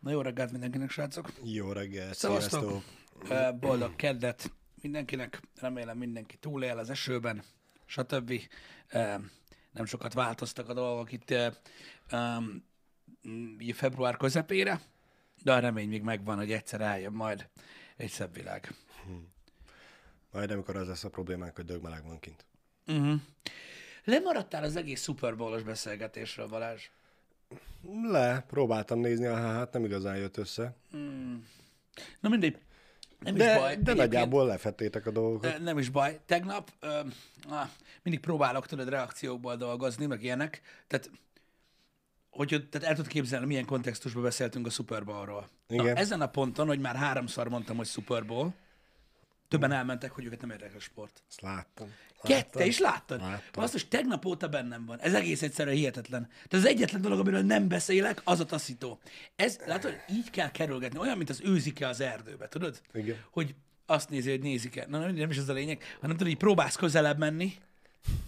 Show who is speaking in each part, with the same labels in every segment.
Speaker 1: Na jó reggelt mindenkinek, srácok!
Speaker 2: Jó reggelt,
Speaker 1: Szevasztok!
Speaker 2: sziasztok!
Speaker 1: Boldog keddet mindenkinek, remélem mindenki túlél az esőben, stb. Nem sokat változtak a dolgok itt február közepére, de a remény még megvan, hogy egyszer eljön majd egy szebb világ.
Speaker 2: Majd amikor az lesz a problémánk, hogy dögmeleg van kint.
Speaker 1: Uh-huh. Lemaradtál az egész Super Bowl-os beszélgetésről, Balázs.
Speaker 2: Le, próbáltam nézni, a hát nem igazán jött össze.
Speaker 1: Na mindegy, nem is
Speaker 2: De,
Speaker 1: baj.
Speaker 2: de nagyjából lefettétek a dolgokat.
Speaker 1: Nem is baj. Tegnap ö, á, mindig próbálok, tudod, reakciókból dolgozni, meg ilyenek. Tehát, hogy tehát el tudod képzelni, milyen kontextusban beszéltünk a Super Bowl-ról. Na,
Speaker 2: Igen.
Speaker 1: ezen a ponton, hogy már háromszor mondtam, hogy Super Bowl, többen elmentek, hogy őket nem érdekel a sport.
Speaker 2: Ezt láttam.
Speaker 1: Kette is láttad?
Speaker 2: Láttam.
Speaker 1: Azt most tegnap óta bennem van. Ez egész egyszerűen hihetetlen. De az egyetlen dolog, amiről nem beszélek, az a taszító. Ez, látod, így kell kerülgetni. Olyan, mint az őzike az erdőbe, tudod?
Speaker 2: Igen.
Speaker 1: Hogy azt nézi, hogy nézik-e. Na, nem, nem is ez a lényeg, hanem tudod, így próbálsz közelebb menni,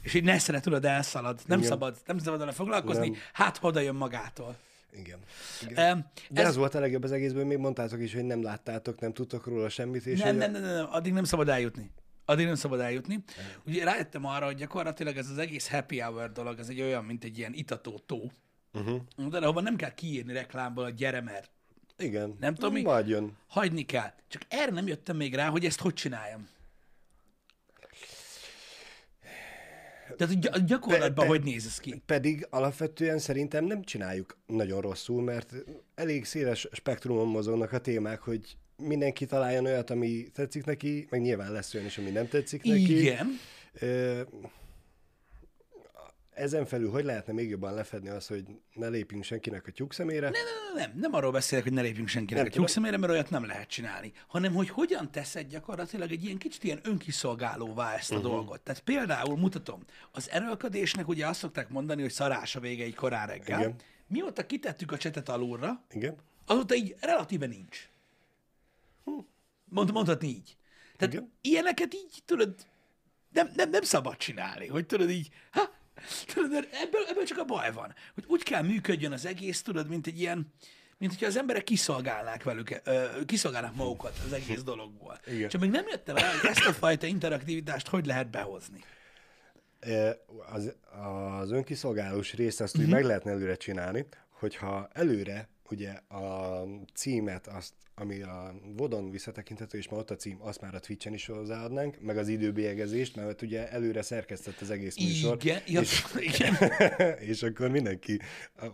Speaker 1: és így nesszere, tudod, elszalad. Nem
Speaker 2: Igen.
Speaker 1: szabad, nem szabad vele foglalkozni,
Speaker 2: Nem.
Speaker 1: hát oda jön magától.
Speaker 2: Igen. Igen.
Speaker 1: Em,
Speaker 2: De ez...
Speaker 1: ez,
Speaker 2: volt a legjobb az egészből, még mondtátok is, hogy nem láttátok, nem tudtok róla semmit, és
Speaker 1: nem,
Speaker 2: hogy
Speaker 1: nem, nem, nem, nem, addig nem szabad eljutni. Addig nem szabad eljutni. Ugye rájöttem arra, hogy gyakorlatilag ez az egész happy hour dolog, ez egy olyan, mint egy ilyen itató tó.
Speaker 2: Uh-huh.
Speaker 1: De ahova nem kell kiírni reklámból a gyere, mert
Speaker 2: Igen.
Speaker 1: Nem tudom, mi-
Speaker 2: Majd jön.
Speaker 1: hagyni kell. Csak erre nem jöttem még rá, hogy ezt hogy csináljam. Tehát gy- gyakorlatban
Speaker 2: pe-
Speaker 1: hogy néz ez ki?
Speaker 2: Pedig alapvetően szerintem nem csináljuk nagyon rosszul, mert elég széles spektrumon mozognak a témák, hogy mindenki találjon olyat, ami tetszik neki, meg nyilván lesz olyan is, ami nem tetszik neki.
Speaker 1: Igen.
Speaker 2: Ö, ezen felül hogy lehetne még jobban lefedni azt, hogy ne lépjünk senkinek a tyúk szemére?
Speaker 1: Nem, nem, nem, nem arról beszélek, hogy ne lépjünk senkinek
Speaker 2: Nem
Speaker 1: a tyúk szemére, mert olyat nem lehet csinálni, hanem hogy hogyan teszed gyakorlatilag egy ilyen kicsit ilyen önkiszolgálóvá ezt a uh-huh. dolgot. Tehát például mutatom, az erőlködésnek ugye azt szokták mondani, hogy szarás a vége egy korán reggel.
Speaker 2: Igen.
Speaker 1: Mióta kitettük a csetet alulra,
Speaker 2: Igen?
Speaker 1: azóta így relatíve nincs. Mond, mondhatni így. Tehát
Speaker 2: Igen.
Speaker 1: ilyeneket így, tudod, nem, nem, nem szabad csinálni, hogy tudod így, ha, tudod, ebből, ebből csak a baj van, hogy úgy kell működjön az egész, tudod, mint egy ilyen, mint hogyha az emberek kiszolgálnák velük, ö, kiszolgálnák magukat az egész dologból.
Speaker 2: Igen.
Speaker 1: Csak még nem jöttem rá, hogy ezt a fajta interaktivitást hogy lehet behozni.
Speaker 2: Az, az önkiszolgálós részt azt
Speaker 1: Mhm.
Speaker 2: úgy meg lehetne előre csinálni, hogyha előre ugye a címet, azt, ami a Vodon visszatekinthető, és ma ott a cím, azt már a Twitch-en is hozzáadnánk, meg az időbélyegezést, mert ugye előre szerkesztett az egész műsor.
Speaker 1: Igen,
Speaker 2: és,
Speaker 1: igen.
Speaker 2: és akkor mindenki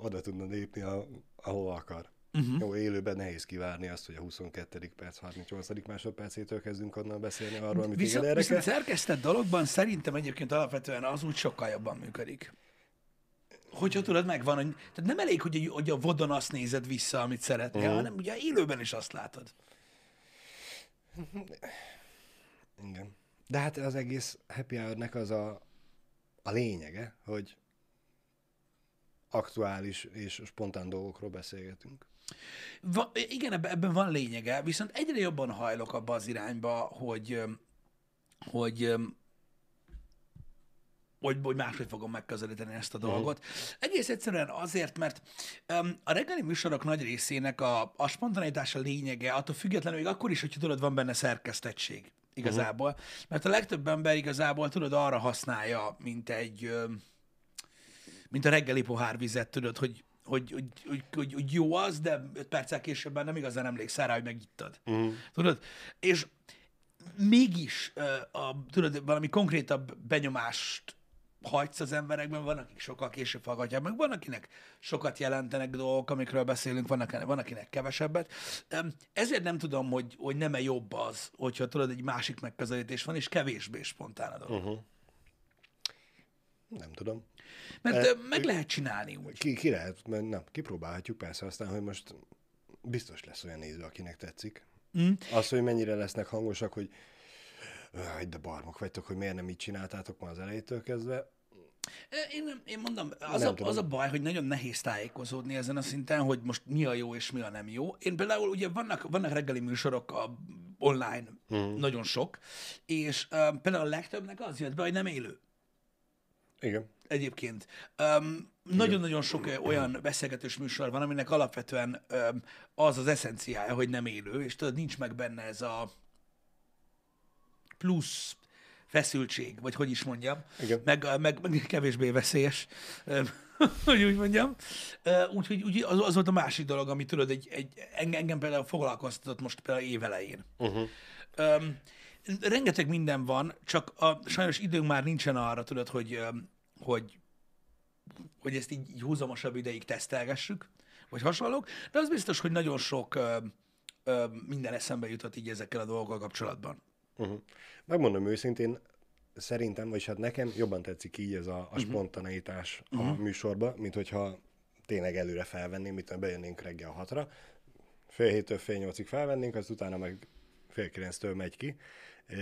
Speaker 2: oda tudna lépni, a, ahova akar. Uh-huh. Jó, élőben nehéz kivárni azt, hogy a 22. perc, 38. másodpercétől kezdünk onnan beszélni arról, amit
Speaker 1: Viszont, viszont
Speaker 2: érdekel.
Speaker 1: szerkesztett dologban szerintem egyébként alapvetően az úgy sokkal jobban működik. Hogyha tudod, megvan, hogy tehát nem elég, hogy, hogy a vodon azt nézed vissza, amit szeretnél, uh-huh. hanem ugye élőben is azt látod.
Speaker 2: Igen. De hát az egész happy hour az a, a lényege, hogy aktuális és spontán dolgokról beszélgetünk.
Speaker 1: Va, igen, ebben, van lényege, viszont egyre jobban hajlok abba az irányba, hogy, hogy, hogy, hogy máshogy fogom megközelíteni ezt a dolgot. Egész egyszerűen azért, mert um, a reggeli műsorok nagy részének a, a spontanitás a lényege, attól függetlenül, még akkor is, hogyha tudod, van benne szerkesztettség igazából. Uh-huh. Mert a legtöbb ember igazából, tudod, arra használja, mint egy, mint a reggeli pohár vizet, tudod, hogy, hogy, hogy, hogy, hogy, hogy jó az, de öt perccel később már nem igazán emlékszel rá, hogy megittad. Uh-huh. Tudod? És mégis, a, tudod, valami konkrétabb benyomást hagysz az emberekben, van, akik sokkal később hallgatják meg, van, akinek sokat jelentenek dolgok, amikről beszélünk, van, akinek, van, akinek kevesebbet. Ezért nem tudom, hogy, hogy nem-e jobb az, hogyha tudod, egy másik megközelítés van, és kevésbé spontán a dolog. Uh-huh.
Speaker 2: Nem tudom.
Speaker 1: Mert ö, meg lehet csinálni úgy.
Speaker 2: Ki, ki lehet, mert nem, kipróbálhatjuk persze aztán, hogy most biztos lesz olyan néző, akinek tetszik. Mm. Az, hogy mennyire lesznek hangosak, hogy "Aj, de barmok vagytok, hogy miért nem így csináltátok ma az elejétől kezdve.
Speaker 1: Én, én mondom, az
Speaker 2: Nem
Speaker 1: a,
Speaker 2: tudom.
Speaker 1: az a baj, hogy nagyon nehéz tájékozódni ezen a szinten, hogy most mi a jó és mi a nem jó. Én például ugye vannak, vannak reggeli műsorok a online, uh-huh. nagyon sok, és uh, például a legtöbbnek az jött be, hogy nem élő.
Speaker 2: Igen.
Speaker 1: egyébként. Um, nagyon-nagyon sok olyan beszélgetős műsor van, aminek alapvetően um, az az eszenciája, hogy nem élő, és tudod, nincs meg benne ez a plusz feszültség, vagy hogy is mondjam,
Speaker 2: Igen.
Speaker 1: meg, meg, meg kevésbé veszélyes, öm, hogy úgy mondjam. Ö, Úgyhogy úgy, az, az volt a másik dolog, ami tudod, egy, egy, engem, például foglalkoztatott most például évelején.
Speaker 2: Uh-huh.
Speaker 1: Öm, rengeteg minden van, csak a, sajnos időnk már nincsen arra, tudod, hogy, hogy, hogy ezt így, így húzamosabb ideig tesztelgessük, vagy hasonlók, de az biztos, hogy nagyon sok öm, öm, minden eszembe jutott így ezekkel a dolgokkal kapcsolatban.
Speaker 2: Uh-huh. Megmondom őszintén, szerintem, vagy hát nekem jobban tetszik így ez a, a
Speaker 1: Mhm.
Speaker 2: spontaneitás uh-huh. a műsorba, mint hogyha tényleg előre felvenném, mint bejönnénk reggel hatra, fél héttől fél nyolcig felvennénk, azt utána meg fél kilenctől megy ki. E,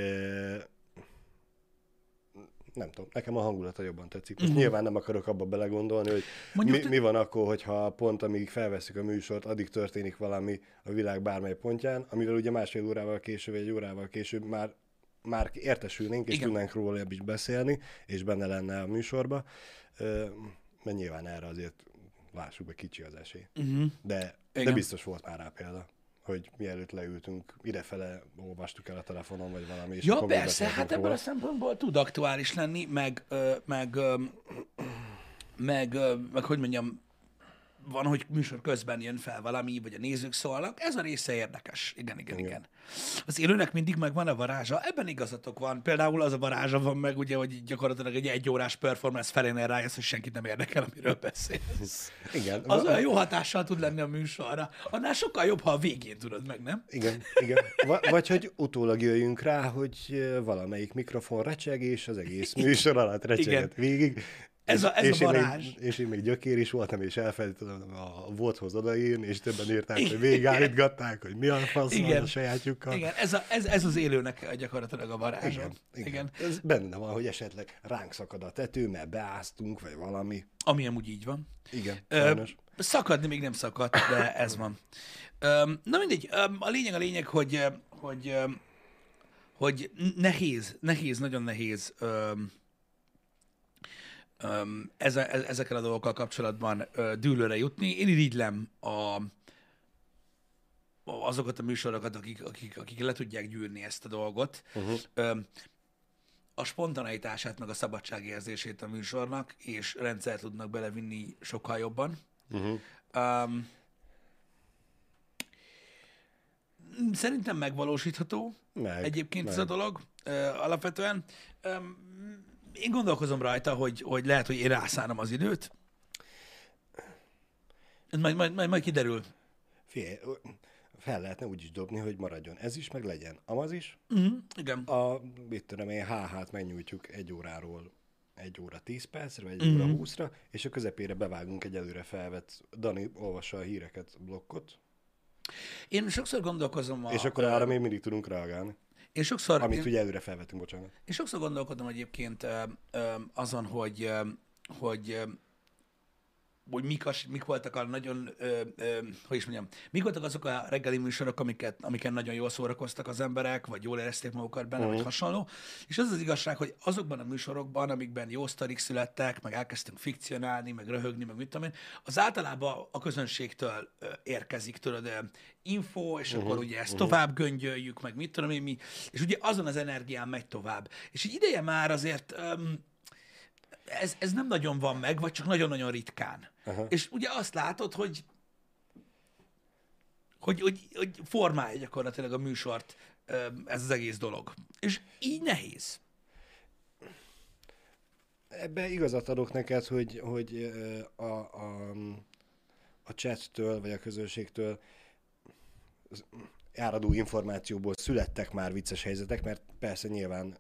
Speaker 2: nem tudom, nekem a hangulata jobban tetszik. Most uh-huh. nyilván nem akarok abba belegondolni, hogy
Speaker 1: Mondjuk
Speaker 2: mi,
Speaker 1: te-
Speaker 2: mi van akkor, hogyha pont amíg felveszük a műsort, addig történik valami a világ bármely pontján, amivel ugye másfél órával később, egy órával később már már értesülnénk, és
Speaker 1: Igen.
Speaker 2: tudnánk róla is beszélni, és benne lenne a műsorba, mert nyilván erre azért lássuk be kicsi az esély.
Speaker 1: Uh-huh.
Speaker 2: De, de biztos volt már rá példa, hogy mielőtt leültünk, idefele olvastuk el a telefonon, vagy valami, és
Speaker 1: Ja, persze, hát ebből a szempontból tud aktuális lenni, meg, meg, meg, ö, meg hogy mondjam, van, hogy műsor közben jön fel valami, vagy a nézők szólnak, ez a része érdekes. Igen, igen, igen. igen. Az élőnek mindig megvan a varázsa, ebben igazatok van. Például az a varázsa van meg, ugye, hogy gyakorlatilag egy egyórás performance felén rájössz, hogy senkit nem érdekel, amiről beszélsz.
Speaker 2: Igen,
Speaker 1: Az olyan jó hatással tud lenni a műsorra. Annál sokkal jobb, ha a végén tudod meg, nem?
Speaker 2: igen, igen. Va- vagy hogy utólag jöjjünk rá, hogy valamelyik mikrofon recseg, és az egész műsor alatt recseget végig.
Speaker 1: Ez a- ez
Speaker 2: és
Speaker 1: a
Speaker 2: én még-
Speaker 1: varázs.
Speaker 2: és én még gyökér is voltam, és elfelejtettem a volthoz odaírni, és többen írták, hogy végigállítgatták, hogy mi a fasz van
Speaker 1: Igen.
Speaker 2: a sajátjukkal.
Speaker 1: Igen, ez, a, ez, ez az élőnek gyakorlatilag a varázsa.
Speaker 2: Igen, igen.
Speaker 1: igen.
Speaker 2: Ez benne van, hogy esetleg ránk szakad a tető, mert beáztunk, vagy valami.
Speaker 1: Ami amúgy így van.
Speaker 2: Igen,
Speaker 1: Ö, szakadni még nem szakadt, de ez van. Öm, na mindegy, a lényeg a lényeg, hogy, hogy, hogy nehéz, nehéz, nagyon nehéz eze, e- ezekkel a dolgokkal kapcsolatban dűlőre jutni. Én irigylem a, azokat a műsorokat, akik, akik, akik le tudják gyűrni ezt a dolgot.
Speaker 2: Uh-huh.
Speaker 1: A spontaneitását, meg a szabadságérzését a műsornak, és rendszer tudnak belevinni sokkal jobban.
Speaker 2: Uh-huh.
Speaker 1: Um, szerintem megvalósítható
Speaker 2: Meg,
Speaker 1: egyébként ez
Speaker 2: meg.
Speaker 1: a dolog uh, alapvetően. Um, én gondolkozom rajta, hogy, hogy lehet, hogy én rászánom az időt. Majd, majd, majd, majd kiderül.
Speaker 2: Figyelj, fel lehetne úgy is dobni, hogy maradjon ez is, meg legyen amaz is.
Speaker 1: Uh-huh. Igen.
Speaker 2: A, mit tudom én, HH-t megnyújtjuk egy óráról egy óra 10 percre, vagy egy
Speaker 1: Mhm.
Speaker 2: óra 20-ra, és a közepére bevágunk egy előre felvett, Dani olvassa a híreket, blokkot,
Speaker 1: Én sokszor gondolkozom a...
Speaker 2: és akkor arra még mindig tudunk reagálni.
Speaker 1: Én sokszor...
Speaker 2: Amit
Speaker 1: én,
Speaker 2: ugye előre felvettünk, bocsánat.
Speaker 1: Én sokszor gondolkodom egyébként azon, hogy, hogy, hogy mik, as, mik voltak a nagyon, ö, ö, hogy is mondjam, mik voltak azok a reggeli műsorok, amiket, amiken nagyon jól szórakoztak az emberek, vagy jól érezték magukat benne, vagy hasonló. És az az igazság, hogy azokban a műsorokban, amikben jó sztorik születtek, meg elkezdtünk fikcionálni, meg röhögni, meg mit tudom én, az általában a közönségtől ö, érkezik, tudod, ö, info, és uh-huh, akkor ugye ezt uh-huh. tovább göngyöljük, meg mit tudom én mi, és ugye azon az energián megy tovább. És így ideje már azért öm, ez, ez nem nagyon van meg, vagy csak nagyon-nagyon ritkán.
Speaker 2: Aha.
Speaker 1: És ugye azt látod, hogy hogy, hogy, hogy formálja gyakorlatilag a műsort ez az egész dolog. És így nehéz.
Speaker 2: Ebbe igazat adok neked, hogy, hogy a, a, a chattől, vagy a közönségtől áradó információból születtek már vicces helyzetek, mert persze nyilván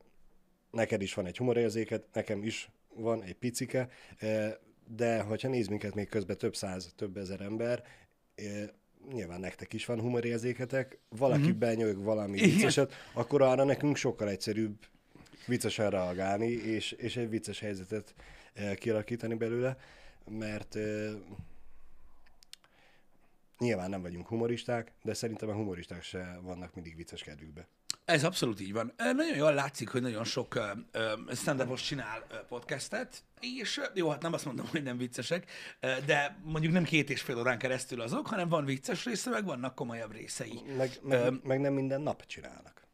Speaker 2: neked is van egy humorérzéket, nekem is van egy picike, ö, de hogyha néz minket még közben több száz, több ezer ember, ö, nyilván nektek is van humorérzéketek, valaki mm-hmm. benyög valami vicceset, akkor arra nekünk sokkal egyszerűbb viccesen reagálni, és, és egy vicces helyzetet eh, kialakítani belőle, mert nyilván nem vagyunk humoristák, de szerintem a humoristák se vannak mindig vicces kedvükbe.
Speaker 1: Ez abszolút így van. Nagyon jól látszik, hogy nagyon sok stand csinál podcastet, és jó, hát nem azt mondom, hogy nem viccesek, de mondjuk nem két és fél órán keresztül azok, hanem van vicces része, meg vannak komolyabb részei.
Speaker 2: Meg, meg, meg nem minden nap csinálnak.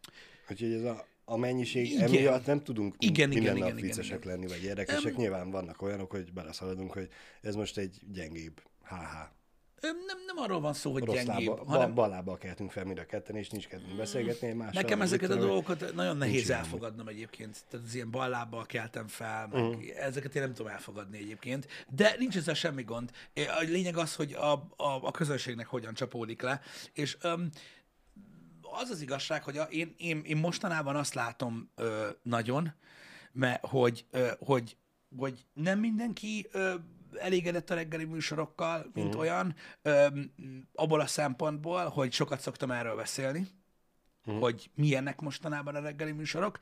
Speaker 2: Úgyhogy ez a, a mennyiség,
Speaker 1: Igen.
Speaker 2: emiatt nem tudunk
Speaker 1: Igen,
Speaker 2: minden
Speaker 1: igen,
Speaker 2: nap
Speaker 1: igen, igen,
Speaker 2: viccesek lenni, vagy érdekesek. Nyilván vannak olyanok, hogy beleszaladunk, hogy ez most egy gyengébb HH.
Speaker 1: Nem, nem arról van szó, hogy
Speaker 2: Rossz
Speaker 1: gyengébb,
Speaker 2: lába,
Speaker 1: hanem
Speaker 2: bal lábbal keltünk fel mind a ketten, és nincs kedvünk beszélgetni egymással.
Speaker 1: Nekem ezeket a dolgokat nagyon nehéz elfogadnom egyébként. Tehát az ilyen ballábbal keltem fel, meg
Speaker 2: Mhm.
Speaker 1: ezeket én nem tudom elfogadni egyébként. De nincs ezzel semmi gond. A lényeg az, hogy a, a, a közönségnek hogyan csapódik le. És öm, az az igazság, hogy a, én, én, én mostanában azt látom ö, nagyon, mert hogy, ö, hogy, hogy nem mindenki ö, elégedett a reggeli műsorokkal, mint
Speaker 2: Mhm.
Speaker 1: olyan, ö, abból a szempontból, hogy sokat szoktam erről beszélni, hogy milyenek mostanában a reggeli műsorok.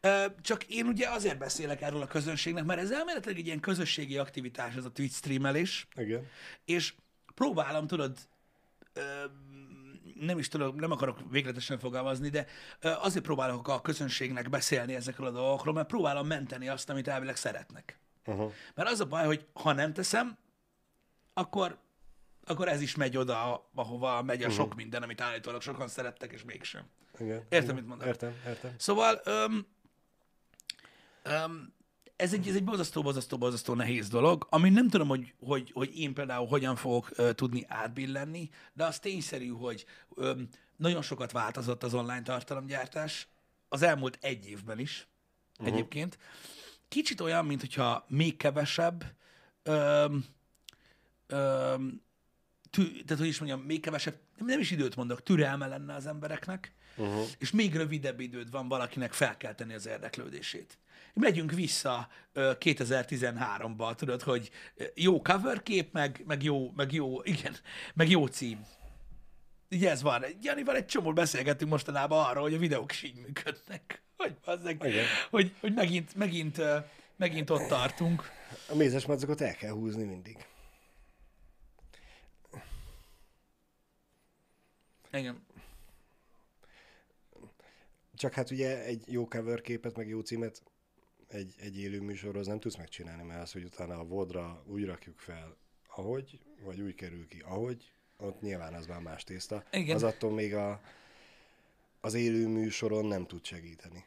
Speaker 1: Ö, Csak én ugye azért beszélek erről a közönségnek, mert ez elméletileg egy ilyen közösségi aktivitás, ez a Twitch streamelés,
Speaker 2: Igen.
Speaker 1: és próbálom, tudod, ö, nem is tudom, nem akarok végletesen fogalmazni, de azért próbálok a közönségnek beszélni ezekről a dolgokról, mert próbálom menteni azt, amit elvileg szeretnek.
Speaker 2: Uh-huh.
Speaker 1: Mert az a baj, hogy ha nem teszem, akkor, akkor ez is megy oda, ahova megy a sok minden, amit állítólag sokan szerettek, és mégsem.
Speaker 2: Igen.
Speaker 1: Értem,
Speaker 2: Igen.
Speaker 1: mit mondok.
Speaker 2: Értem, értem.
Speaker 1: Szóval öm, öm, ez egy, ez egy bozasztó, bozasztó, bozasztó nehéz dolog, ami nem tudom, hogy, hogy, hogy én például hogyan fogok ö, tudni átbillenni, de az tényszerű, hogy öm, nagyon sokat változott az online tartalomgyártás, az elmúlt egy évben is uh-huh. egyébként. Kicsit olyan, mint hogyha még kevesebb öm, öm, tű, tehát hogy is mondjam, még kevesebb, nem is időt mondok, türelme lenne az embereknek, uh-huh. és még rövidebb időt van valakinek felkelteni az érdeklődését. Megyünk vissza ö, 2013-ba, tudod, hogy jó cover kép, meg, meg, jó, meg jó, igen, meg jó cím. Ugye ez van. Janival egy csomó beszélgettünk mostanában arról, hogy a videók is így működnek. Hogy, bazzeg, hogy, hogy megint, megint, megint ott tartunk.
Speaker 2: A mézes madzagot el kell húzni mindig.
Speaker 1: Igen.
Speaker 2: Csak hát ugye egy jó cover képet, meg jó címet egy, egy élő műsorhoz nem tudsz megcsinálni, mert az, hogy utána a vodra úgy rakjuk fel, ahogy, vagy úgy kerül ki, ahogy, ott nyilván az már más tészta.
Speaker 1: Igen.
Speaker 2: Az attól még a, az élő műsoron nem tud segíteni.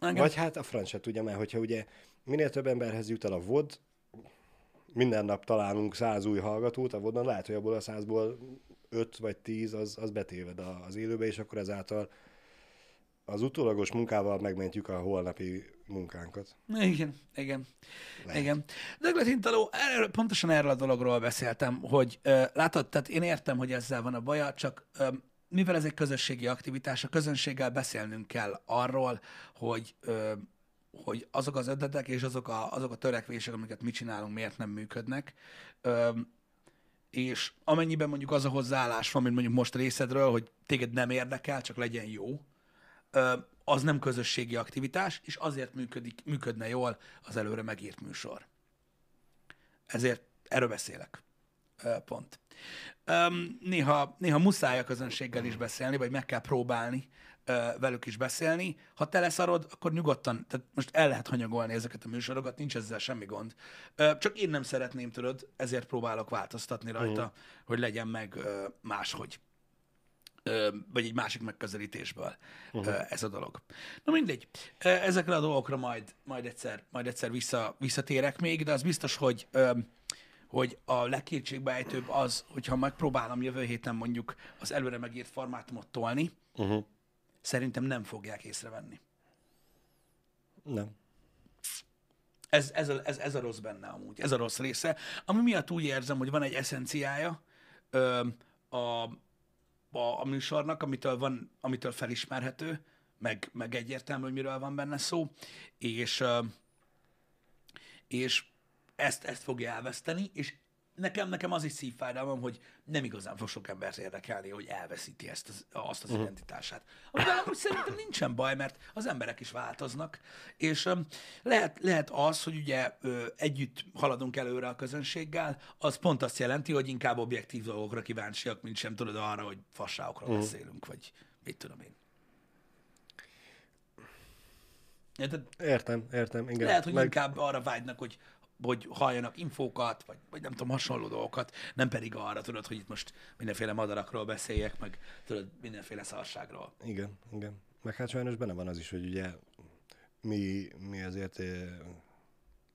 Speaker 1: Igen.
Speaker 2: Vagy hát a franc se tudja, mert hogyha ugye minél több emberhez jut el a VOD, minden nap találunk száz új hallgatót a vodon, lehet, hogy abból a százból öt vagy tíz az, az betéved az élőbe, és akkor ezáltal az utólagos munkával megmentjük a holnapi munkánkat.
Speaker 1: Igen, igen,
Speaker 2: Lehet.
Speaker 1: igen. Döglet Hintaló, erről, pontosan erről a dologról beszéltem, hogy ö, látod, tehát én értem, hogy ezzel van a baja, csak ö, mivel ez egy közösségi aktivitás, a közönséggel beszélnünk kell arról, hogy ö, hogy azok az ötletek és azok a, azok a törekvések, amiket mi csinálunk, miért nem működnek. Ö, és amennyiben mondjuk az a hozzáállás van, mint mondjuk most részedről, hogy téged nem érdekel, csak legyen jó, ö, az nem közösségi aktivitás, és azért működik, működne jól az előre megírt műsor. Ezért erről beszélek. Pont. Öm, Néha, néha muszáj a közönséggel is beszélni, vagy meg kell próbálni ö, velük is beszélni. Ha te leszarod, akkor nyugodtan, tehát most el lehet hanyagolni ezeket a műsorokat, nincs ezzel semmi gond. Ö, Csak én nem szeretném, tudod, ezért próbálok változtatni rajta, uh-huh. hogy legyen meg ö, máshogy ö, vagy egy másik megközelítésből uh-huh. ez a dolog. Na mindegy, ezekre a dolgokra majd, majd egyszer, majd egyszer vissza, visszatérek még, de az biztos, hogy, ö, hogy a legkétségbejtőbb az, hogyha megpróbálom jövő héten mondjuk az előre megírt formátumot tolni,
Speaker 2: Uh-huh.
Speaker 1: szerintem nem fogják észrevenni.
Speaker 2: Nem.
Speaker 1: Ez, ez, a, ez, ez a rossz benne amúgy, ez a rossz része. Ami miatt úgy érzem, hogy van egy eszenciája ö, a, a, a műsornak, amitől, van, amitől felismerhető, meg, meg egyértelmű, hogy miről van benne szó, és, ö, és ezt, ezt fogja elveszteni, és nekem, nekem az is szívfájdalmam, hogy nem igazán fog sok embert érdekelni, hogy elveszíti ezt az, azt az uh-huh. identitását. Amivel amúgy szerintem nincsen baj, mert az emberek is változnak, és lehet, lehet az, hogy ugye ö, együtt haladunk előre a közönséggel, az pont azt jelenti, hogy inkább objektív dolgokra kíváncsiak, mint sem tudod arra, hogy fasságokról uh-huh. beszélünk, vagy mit tudom én. Érted?
Speaker 2: Értem, értem, igen.
Speaker 1: Lehet, hogy
Speaker 2: Meg-
Speaker 1: inkább arra vágynak, hogy, hogy halljanak infókat, vagy, vagy nem tudom, hasonló dolgokat, nem pedig arra, tudod, hogy itt most mindenféle madarakról beszéljek, meg tudod, mindenféle szarságról.
Speaker 2: Igen, igen. Meg hát sajnos benne van az is, hogy ugye mi, mi azért eh,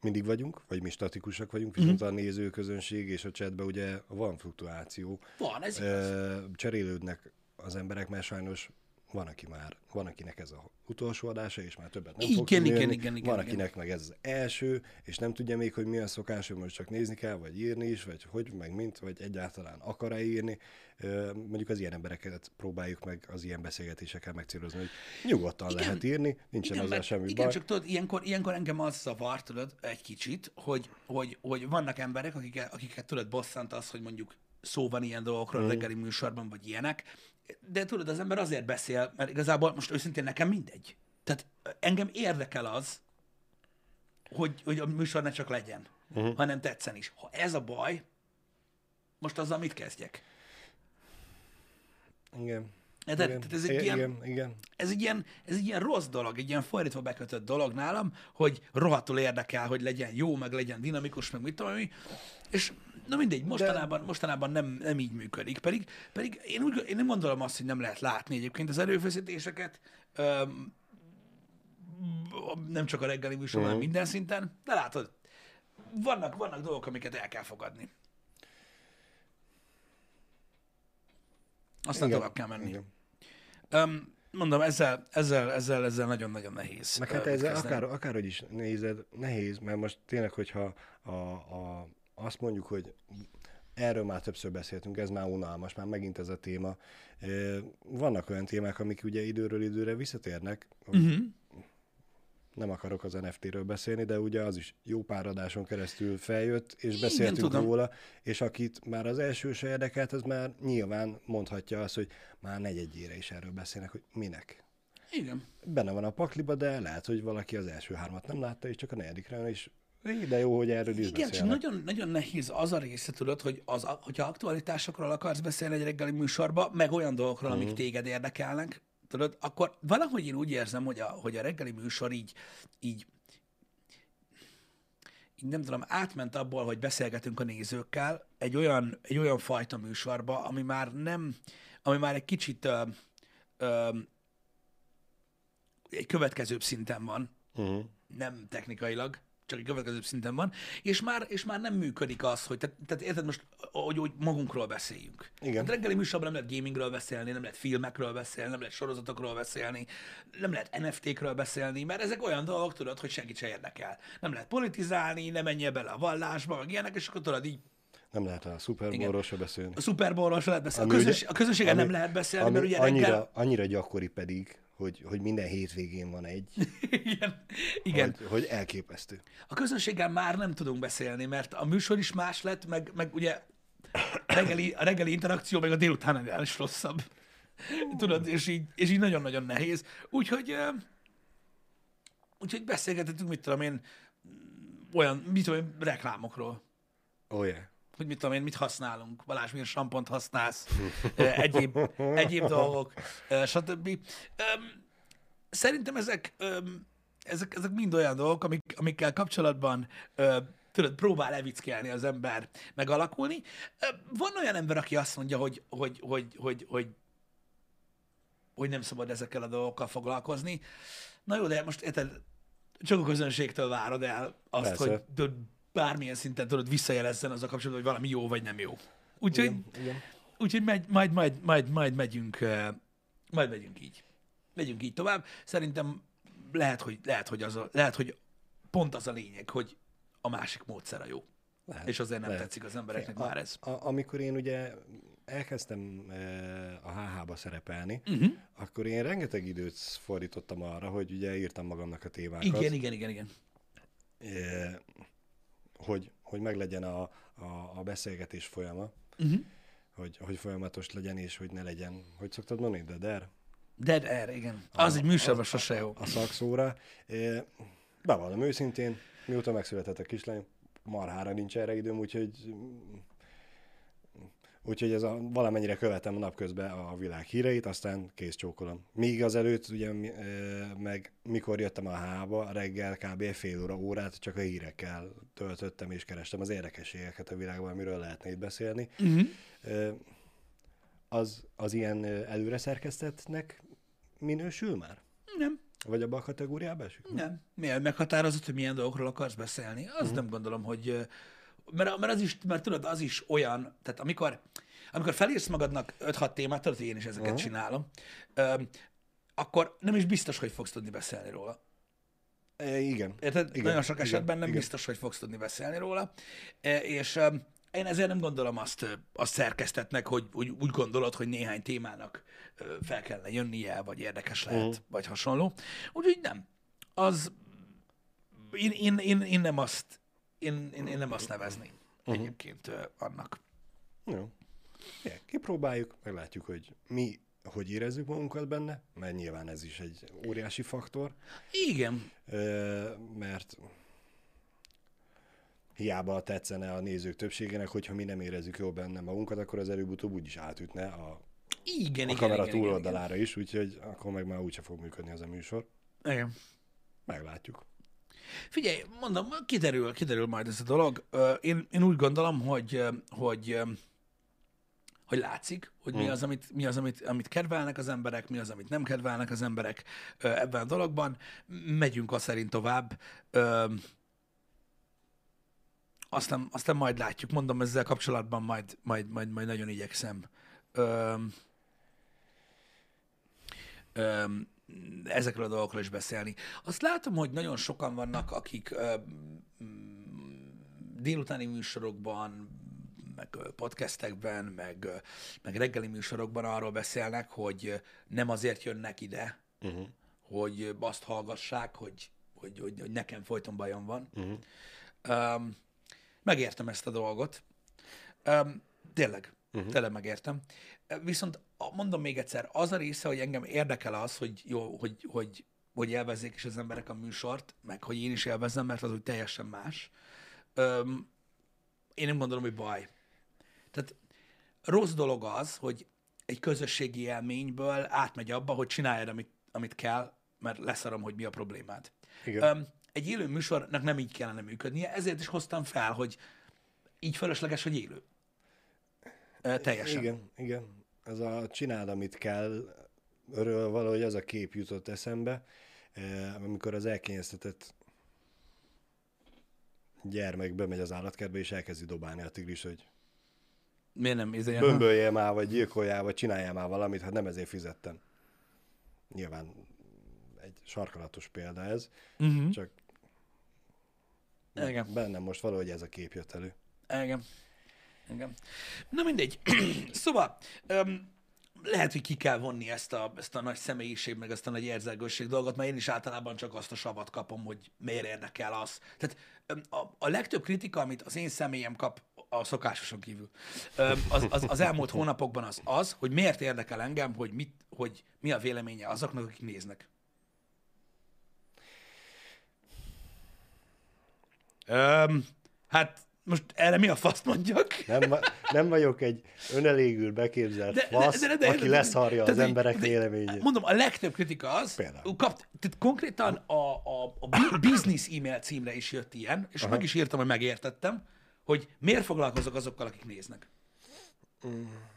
Speaker 2: mindig vagyunk, vagy mi statikusak vagyunk, viszont a nézőközönség és a chatben ugye van fluktuáció.
Speaker 1: Van, ez igaz.
Speaker 2: Ö, cserélődnek az emberek, mert sajnos van, aki már, van, akinek ez a utolsó adása, és már többet nem fog
Speaker 1: Igen,
Speaker 2: tudni
Speaker 1: igen,
Speaker 2: jönni.
Speaker 1: igen, igen,
Speaker 2: Van,
Speaker 1: igen.
Speaker 2: akinek meg ez az első, és nem tudja még, hogy mi a szokás, hogy most csak nézni kell, vagy írni is, vagy hogy, meg mint, vagy egyáltalán akar-e írni. Mondjuk az ilyen embereket próbáljuk meg az ilyen beszélgetésekkel megcélozni, hogy nyugodtan
Speaker 1: Igen.
Speaker 2: lehet írni, nincsen
Speaker 1: Igen, mert,
Speaker 2: semmi
Speaker 1: igen
Speaker 2: baj.
Speaker 1: csak tudod, ilyenkor, ilyenkor engem az zavar, tudod, egy kicsit, hogy, hogy, hogy vannak emberek, akiket, akiket tudod bosszant az, hogy mondjuk szó van ilyen dolgokról
Speaker 2: Mhm.
Speaker 1: a reggeli műsorban, vagy ilyenek, de tudod, az ember azért beszél, mert igazából most őszintén nekem mindegy. Tehát engem érdekel az, hogy, hogy a műsor ne csak legyen, uh-huh. hanem tetszen is. Ha ez a baj, most azzal mit kezdjek?
Speaker 2: Igen.
Speaker 1: Érted?
Speaker 2: igen.
Speaker 1: Tehát ez egy ilyen-
Speaker 2: igen, igen.
Speaker 1: ez egy, ilyen, ez egy ilyen rossz dolog, egy ilyen fordítva bekötött dolog nálam, hogy rohadtul érdekel, hogy legyen jó, meg legyen dinamikus, meg mit tudom és na mindegy, mostanában, mostanában nem, nem így működik, pedig, pedig én, úgy, én nem gondolom azt, hogy nem lehet látni egyébként az erőfeszítéseket, öm, nem csak a reggeli műsorban, hanem minden szinten, de látod, vannak, vannak dolgok, amiket el kell fogadni. Aztán
Speaker 2: Igen,
Speaker 1: tovább kell menni.
Speaker 2: igen.
Speaker 1: Um, mondom, ezzel, ezzel, ezzel, ezzel nagyon-nagyon nehéz.
Speaker 2: Meg hát ezzel akár, akárhogy is nézed, nehéz, mert most tényleg, hogyha a, a, azt mondjuk, hogy erről már többször beszéltünk, ez már unalmas, már megint ez a téma. Vannak olyan témák, amik ugye időről időre visszatérnek,
Speaker 1: Uh-huh.
Speaker 2: nem akarok az NFT-ről beszélni, de ugye az is jó pár adáson keresztül feljött, és
Speaker 1: Igen,
Speaker 2: beszéltünk
Speaker 1: tudom.
Speaker 2: róla, és akit már az első se érdekelt, az már nyilván mondhatja azt, hogy már negyedjére is erről beszélnek, hogy minek.
Speaker 1: Igen.
Speaker 2: Benne van a pakliba, de lehet, hogy valaki az első hármat nem látta, és csak a negyedikre és "Í, de jó, hogy erről is
Speaker 1: Igen, csak
Speaker 2: beszélnek.
Speaker 1: nagyon, nagyon nehéz az a része, tudod, hogy az, hogyha aktualitásokról akarsz beszélni egy reggeli műsorba, meg olyan dolgokról,
Speaker 2: Mhm.
Speaker 1: amik téged érdekelnek, tudod, akkor valahogy én úgy érzem, hogy a, hogy a reggeli műsor így, így, így nem tudom, átment abból, hogy beszélgetünk a nézőkkel egy olyan, egy olyan fajta műsorba, ami már nem, ami már egy kicsit ö, ö, egy következőbb szinten van,
Speaker 2: Uh-huh.
Speaker 1: nem technikailag, csak egy következő szinten van, és már, és már nem működik az, hogy, tehát, tehát érted most, hogy, hogy magunkról beszéljünk.
Speaker 2: Igen.
Speaker 1: Tehát reggeli műsorban nem lehet gamingről beszélni, nem lehet filmekről beszélni, nem lehet sorozatokról beszélni, nem lehet NFT-kről beszélni, mert ezek olyan dolgok, tudod, hogy segít se érdekel. Nem lehet politizálni, nem menjél bele a vallásba, meg ilyenek, és akkor tudod így
Speaker 2: Nem lehet a Super Bowl-ról se beszélni.
Speaker 1: a Super Bowl-ról se lehet beszélni. A,
Speaker 2: Ami ugye-
Speaker 1: közös, a közösségen
Speaker 2: ami-
Speaker 1: nem lehet beszélni,
Speaker 2: ami
Speaker 1: mert ugye
Speaker 2: annyira,
Speaker 1: reggel...
Speaker 2: annyira gyakori pedig, hogy, hogy minden hétvégén van egy,
Speaker 1: Igen. Igen.
Speaker 2: Hogy, hogy elképesztő.
Speaker 1: A közönséggel már nem tudunk beszélni, mert a műsor is más lett, meg, meg ugye a reggeli, a reggeli interakció, meg a délután is rosszabb. Tudod, és így, és így nagyon-nagyon nehéz. Úgyhogy, úgyhogy beszélgetettünk, mit tudom én, olyan, mit tudom én, reklámokról.
Speaker 2: Oh yeah.
Speaker 1: Hogy mit tudom én, mit használunk. Balázs, milyen sampont használsz, egyéb, egyéb dolgok, stb. Szerintem ezek, ezek, ezek mind olyan dolgok, amik, amikkel kapcsolatban tudod, próbál levickelni az ember megalakulni. Van olyan ember, aki azt mondja, hogy, hogy, hogy, hogy, hogy, hogy nem szabad ezekkel a dolgokkal foglalkozni. Na jó, de most érted, csak a közönségtől várod el azt,
Speaker 2: Persze.
Speaker 1: hogy bármilyen szinten tudod visszajelezzen az a kapcsolatban, hogy valami jó vagy nem jó. Úgyhogy,
Speaker 2: Igen, igen.
Speaker 1: úgyhogy megy, majd, majd, majd, majd megyünk, eh, majd megyünk így. Megyünk így tovább. Szerintem lehet, hogy, lehet, hogy, az a, lehet, hogy pont az a lényeg, hogy a másik módszer a jó.
Speaker 2: Lehet,
Speaker 1: És azért nem
Speaker 2: lehet.
Speaker 1: tetszik az embereknek
Speaker 2: A-
Speaker 1: már ez.
Speaker 2: A, amikor én ugye elkezdtem e, a HH-ba szerepelni, uh-huh. akkor én rengeteg időt fordítottam arra, hogy ugye írtam magamnak a témákat.
Speaker 1: Igen, igen, igen, igen.
Speaker 2: E, hogy, hogy meglegyen a, a, a beszélgetés folyama,
Speaker 1: Uh-huh.
Speaker 2: hogy, hogy folyamatos legyen, és hogy ne legyen, hogy szoktad mondani, dead
Speaker 1: Dead Air, igen. Az egy műsorban sose jó.
Speaker 2: a szakszóra. E, bevallom őszintén, mióta megszületett a kislány, marhára nincs erre időm, úgyhogy Úgyhogy ez a, valamennyire követem a napközben a világ híreit, aztán kész csókolom. Míg az előtt, ugye, meg mikor jöttem a hába, reggel kb. fél óra, órát csak a hírekkel töltöttem, és kerestem az érdekességeket a világban, amiről lehetne itt beszélni.
Speaker 1: Uh-huh.
Speaker 2: Az, az ilyen előre szerkesztettnek minősül már?
Speaker 1: Nem,
Speaker 2: Vagy abba a kategóriába esik?
Speaker 1: nem. Milyen meghatározott, hogy milyen dolgokról akarsz beszélni? Azt uh-huh. nem gondolom, hogy... Mert, mert, az is, mert tudod, az is olyan, tehát amikor, amikor felírsz magadnak 5-6 témát, tudod, hogy én is ezeket uh-huh. csinálom, ö, akkor nem is biztos, hogy fogsz tudni beszélni róla.
Speaker 2: E, igen.
Speaker 1: Érted?
Speaker 2: Igen,
Speaker 1: Nagyon sok
Speaker 2: igen,
Speaker 1: esetben nem
Speaker 2: igen.
Speaker 1: biztos, hogy fogsz tudni beszélni róla. E, És em, én ezért nem gondolom azt, azt szerkesztetnek, hogy úgy, úgy gondolod, hogy néhány témának fel kellene jönnie, vagy érdekes lehet, uh-huh. vagy hasonló. Úgyhogy nem. Az, én, én, én, én nem azt, én, én, én nem azt nevezném
Speaker 2: Mhm.
Speaker 1: uh-huh. egyébként annak.
Speaker 2: Jó. Igen, kipróbáljuk, meglátjuk, hogy mi hogy érezzük magunkat benne, mert nyilván ez is egy óriási faktor,
Speaker 1: Igen,
Speaker 2: mert hiába tetszene a nézők többségének, hogyha mi nem érezzük jól benne magunkat, akkor az előbb-utóbb úgyis átütne a,
Speaker 1: igen,
Speaker 2: a
Speaker 1: igen,
Speaker 2: kamera
Speaker 1: igen, igen, igen.
Speaker 2: túloldalára is, úgyhogy akkor meg már úgyse fog működni az a műsor.
Speaker 1: igen.
Speaker 2: Meglátjuk.
Speaker 1: Figyelj, mondom, kiderül, kiderül majd ez a dolog. Én, én úgy gondolom, hogy, hogy, hogy látszik, hogy mi az, amit, mi az amit, amit kedvelnek az emberek, mi az, amit nem kedvelnek az emberek ebben a dologban. Megyünk azt szerint tovább. Aztán, aztán majd látjuk. Mondom, ezzel kapcsolatban majd, majd, majd, majd nagyon igyekszem. Ö, ö, ezekről a dolgokról is beszélni. Azt látom, hogy nagyon sokan vannak, akik ö, mm, délutáni műsorokban, meg podcastekben, meg, meg reggeli műsorokban arról beszélnek, hogy nem azért jönnek ide,
Speaker 2: Uh-huh.
Speaker 1: hogy azt hallgassák, hogy, hogy, hogy, hogy nekem folyton bajom van.
Speaker 2: Uh-huh.
Speaker 1: Um, megértem ezt a dolgot. Um, tényleg, uh-huh. tényleg megértem. Viszont mondom még egyszer, az a része, hogy engem érdekel az, hogy jó, hogy, hogy, hogy élvezzék is az emberek a műsort, meg hogy én is élvezzem, mert az úgy teljesen más. Um, én nem gondolom, hogy baj. Tehát rossz dolog az, hogy egy közösségi élményből átmegy abba, hogy csináljad, amit, amit kell, mert leszarom, hogy mi a problémád.
Speaker 2: Igen.
Speaker 1: Um, egy élő műsornak nem így kellene működnie, ezért is hoztam fel, hogy így fölösleges, hogy élő. Teljesen.
Speaker 2: Igen, igen. Ez a csináld, amit kell, örül valahogy az a kép jutott eszembe, eh, amikor az elkényeztetett gyermek bemegy az állatkertbe, és elkezdi dobálni a tigris, hogy
Speaker 1: Miért nem? Ilyen,
Speaker 2: bömböljél már, vagy gyilkoljál, vagy csináljál már valamit, hát nem ezért fizettem. Nyilván egy sarkalatos példa ez,
Speaker 1: uh-huh.
Speaker 2: csak
Speaker 1: Igen.
Speaker 2: bennem most valahogy ez a kép jött elő.
Speaker 1: Igen. Igen. Na mindegy. szóval, öm, lehet, hogy ki kell vonni ezt a, ezt a nagy személyiség, meg ezt a nagy érzelgőség dolgot, mert én is általában csak azt a savat kapom, hogy miért érdekel az. Tehát a, a legtöbb kritika, amit az én személyem kap, a szokásoson kívül, az, az, az elmúlt hónapokban az az, hogy miért érdekel engem, hogy, mit, hogy mi a véleménye azoknak, akik néznek. Öm, hát most erre mi a faszt mondjak?
Speaker 2: Nem, nem vagyok egy önelégül beképzelt fasz, aki leszarja az emberek
Speaker 1: de-
Speaker 2: véleményét.
Speaker 1: Mondom, a legtöbb kritika az,
Speaker 2: Például.
Speaker 1: kapt, tehát konkrétan a, a, a bu- business e-mail címre is jött ilyen, és Aha. meg is írtam, hogy megértettem, hogy miért foglalkozok azokkal, akik néznek.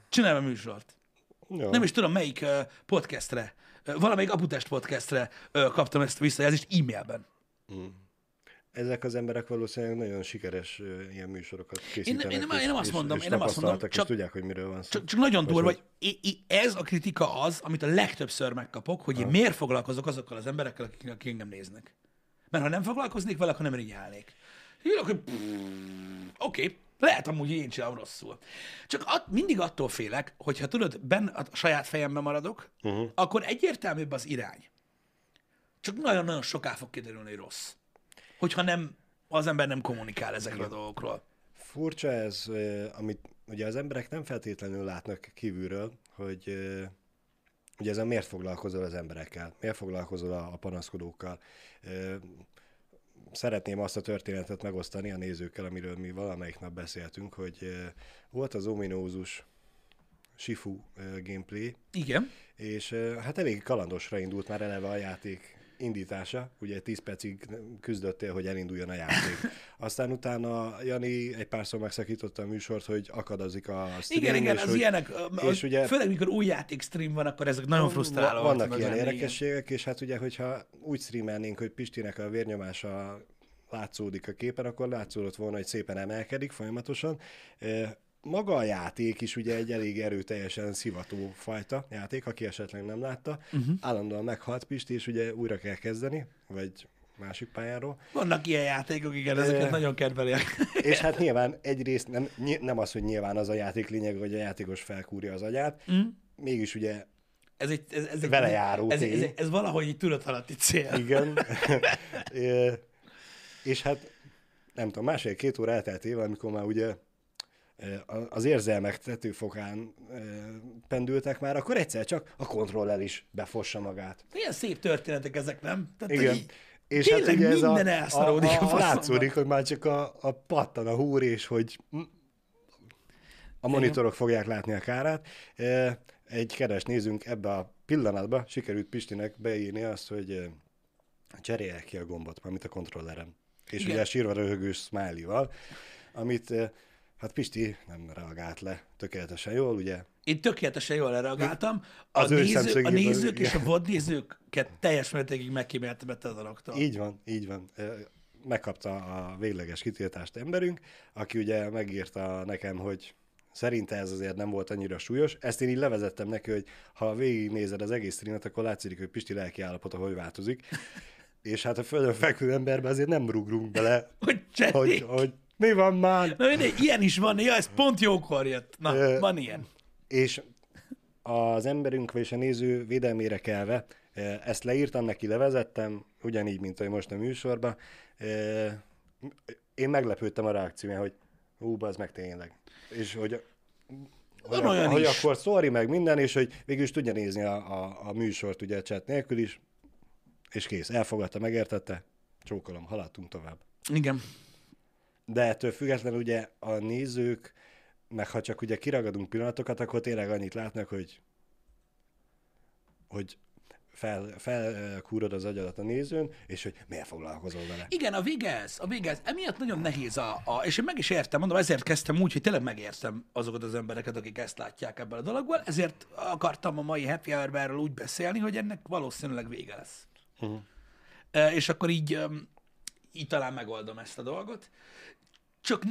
Speaker 1: Csinálj a műsort.
Speaker 2: Jó.
Speaker 1: Nem is tudom, melyik podcastre, valamelyik Aputest podcastre kaptam ezt visszajelzést e-mailben.
Speaker 2: Ezek az emberek valószínűleg nagyon sikeres ö, ilyen műsorokat készítenek.
Speaker 1: én nem-
Speaker 2: és-
Speaker 1: én nem azt mondom,
Speaker 2: és
Speaker 1: én nem azt mondom, csak-
Speaker 2: és tudják, hogy miről van szó.
Speaker 1: Csak, csak nagyon durva,
Speaker 2: hogy-
Speaker 1: ez a kritika az, amit a legtöbbször megkapok, hogy én miért foglalkozok azokkal az emberekkel, akik, akik engem néznek. Mert ha nem foglalkoznék vele, akkor nem rinyálnék. Írok, hogy oké, okay, lehet amúgy, én csinálom rosszul. Csak at, mindig attól félek, hogyha tudod, ben a saját fejemben maradok, uh-huh. akkor egyértelműbb az irány. Csak nagyon-nagyon soká fog kiderülni, hogy rossz. Hogyha nem, az ember nem kommunikál ezekről a dolgokról.
Speaker 2: Furcsa ez, amit ugye az emberek nem feltétlenül látnak kívülről, hogy ugye ez a miért foglalkozol az emberekkel, miért foglalkozol a, a panaszkodókkal. Szeretném azt a történetet megosztani a nézőkkel, amiről mi valamelyik nap beszéltünk, hogy volt az ominózus Shifu ö, gameplay,
Speaker 1: Igen.
Speaker 2: és hát elég kalandosra indult már eleve a játék indítása. Ugye 10 percig küzdöttél, hogy elinduljon a játék. Aztán utána Jani egy párszor megszakította a műsort, hogy akadozik a stream,
Speaker 1: Igen, igen,
Speaker 2: és
Speaker 1: az
Speaker 2: hogy
Speaker 1: ilyenek,
Speaker 2: és ugye-
Speaker 1: főleg mikor új játék stream van, akkor ezek nagyon frusztrálóak.
Speaker 2: Vannak
Speaker 1: tudnak
Speaker 2: ilyen
Speaker 1: igen.
Speaker 2: érdekességek, és hát ugye, hogyha úgy streamelnénk, hogy Pistinek a vérnyomása látszódik a képen, akkor látszódott volna, hogy szépen emelkedik folyamatosan. Maga a játék is ugye egy elég erőteljesen szivató fajta játék, aki esetleg nem látta. Uh-huh. Állandóan meghalt Pisti, és ugye újra kell kezdeni, vagy másik pályáról.
Speaker 1: Vannak ilyen játékok, igen, ezeket nagyon kedveliek.
Speaker 2: És hát nyilván egyrészt nem, nem az, hogy nyilván az a játék lényeg, hogy a játékos felkúrja az agyát,
Speaker 1: Mm.
Speaker 2: mégis ugye
Speaker 1: Ez, egy, ez, ez,
Speaker 2: Vele járó
Speaker 1: ez, ez, ez, ez, valahogy egy tudatalatti cél.
Speaker 2: Igen. És hát nem tudom, másfél-két óra elteltével, amikor már ugye az érzelmek tetőfokán pendültek már, akkor egyszer csak a kontroller is befossa magát.
Speaker 1: Ilyen szép történetek ezek, nem? Tehát,
Speaker 2: Igen.
Speaker 1: hogy
Speaker 2: És
Speaker 1: tényleg
Speaker 2: hát ugye ez a,
Speaker 1: minden
Speaker 2: a,
Speaker 1: elszaródik a,
Speaker 2: a, a, látszódik, hogy már csak a, a pattan a húr, és hogy a monitorok fogják látni a kárát. Egy keres nézünk ebbe a pillanatba, sikerült Pistinek beírni azt, hogy cserélje ki a gombot, mármint a kontrollerem. És
Speaker 1: Igen.
Speaker 2: ugye sírva röhögős smiley-val, amit hát Pisti nem reagált le tökéletesen jól, ugye?
Speaker 1: Én tökéletesen jól reagáltam. A,
Speaker 2: Az
Speaker 1: néző, a nézők és a
Speaker 2: igen.
Speaker 1: vodnézőket teljes mértékig megkíméltem a dologtól.
Speaker 2: Így van, így van. Megkapta a végleges kitiltást emberünk, aki ugye megírta nekem, hogy szerinte ez azért nem volt annyira súlyos. Ezt én így levezettem neki, hogy ha végignézed az egész streamet, akkor látszik, hogy Pisti lelki állapota hogy változik. És hát a földön fekvő emberbe azért nem rugrunk bele,
Speaker 1: Hogy
Speaker 2: hogy, hogy mi van már?
Speaker 1: Na mindegy, ilyen is van, ja, ez pont jókor jött. Na,
Speaker 2: Ö,
Speaker 1: van ilyen.
Speaker 2: És az emberünk és a néző védelmére kelve, ezt leírtam neki, levezettem, ugyanígy, mint ahogy most a műsorban. Én meglepődtem a reakcióján, hogy hú, az meg tényleg. És hogy, hogy,
Speaker 1: olyan
Speaker 2: hogy
Speaker 1: is.
Speaker 2: akkor sorry meg minden, és hogy végül is tudja nézni a, a, a műsort ugye chat nélkül is, és kész, elfogadta, megértette, csókolom, haladtunk tovább.
Speaker 1: Igen.
Speaker 2: De ettől függetlenül ugye a nézők, meg ha csak ugye kiragadunk pillanatokat, akkor tényleg annyit látnak, hogy hogy fel, felkúrod az agyadat a nézőn, és hogy miért foglalkozol vele.
Speaker 1: Igen, a vége ez, a vége ez. Emiatt nagyon nehéz a, a, és én meg is értem, mondom, ezért kezdtem úgy, hogy tényleg megértem azokat az embereket, akik ezt látják ebből a dologból, ezért akartam a mai happy hour erről úgy beszélni, hogy ennek valószínűleg vége lesz.
Speaker 2: Uh-huh.
Speaker 1: És akkor így, így talán megoldom ezt a dolgot. Csak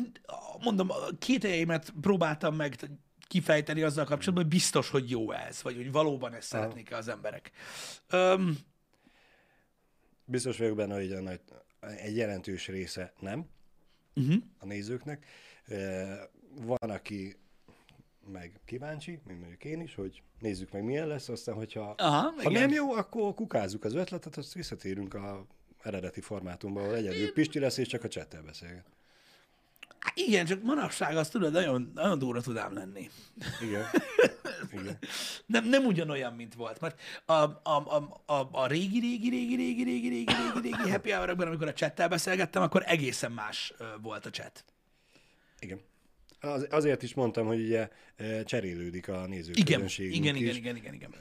Speaker 1: mondom, a kételjeimet próbáltam meg kifejteni azzal kapcsolatban, hogy biztos, hogy jó ez, vagy hogy valóban ezt szeretnék az emberek. Öm,
Speaker 2: Biztos vagyok benne, hogy a nagy, egy jelentős része nem
Speaker 1: uh-huh.
Speaker 2: a nézőknek. Van, aki meg kíváncsi, mint mondjuk én is, hogy nézzük meg milyen lesz, aztán hogyha
Speaker 1: Aha,
Speaker 2: ha
Speaker 1: igen.
Speaker 2: nem jó, akkor kukázzuk az ötletet, azt visszatérünk a eredeti formátumba, ahol egyedül Pisti lesz, és csak a csettel beszélget.
Speaker 1: Hát Igen, csak manapság azt tudod, nagyon, nagyon durva tudám lenni.
Speaker 2: Igen. Igen.
Speaker 1: Nem, nem ugyanolyan, mint volt. Mert a, a, a, a, a régi, régi, régi, régi, régi, régi, régi, régi happy hour amikor a chattel beszélgettem, akkor egészen más volt a chat.
Speaker 2: Igen. Az, azért is mondtam, hogy ugye cserélődik a
Speaker 1: Igen,
Speaker 2: nézőközönségünk
Speaker 1: igen, igen,
Speaker 2: is.
Speaker 1: igen, igen, igen.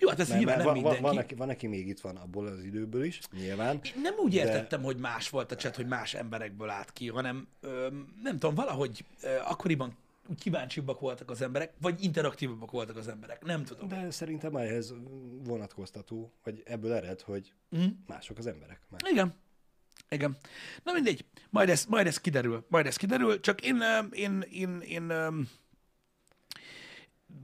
Speaker 1: Jó, hát ez
Speaker 2: Mert,
Speaker 1: nyilván
Speaker 2: mert
Speaker 1: nem
Speaker 2: van, van,
Speaker 1: mindenki.
Speaker 2: van, aki, van, aki még itt van abból az időből is, nyilván.
Speaker 1: Én nem úgy értettem, hogy más volt a chat, hogy más emberekből állt ki, hanem ö, nem tudom, valahogy ö, akkoriban úgy kíváncsibbak voltak az emberek, vagy interaktívabbak voltak az emberek. Nem tudom.
Speaker 2: De szerintem ehhez vonatkoztató, vagy ebből ered, hogy
Speaker 1: Mm.
Speaker 2: mások az emberek. Már.
Speaker 1: Igen. Igen. Na mindegy, majd ez, majd ez kiderül, majd ez kiderül, csak én, én, én, én, én,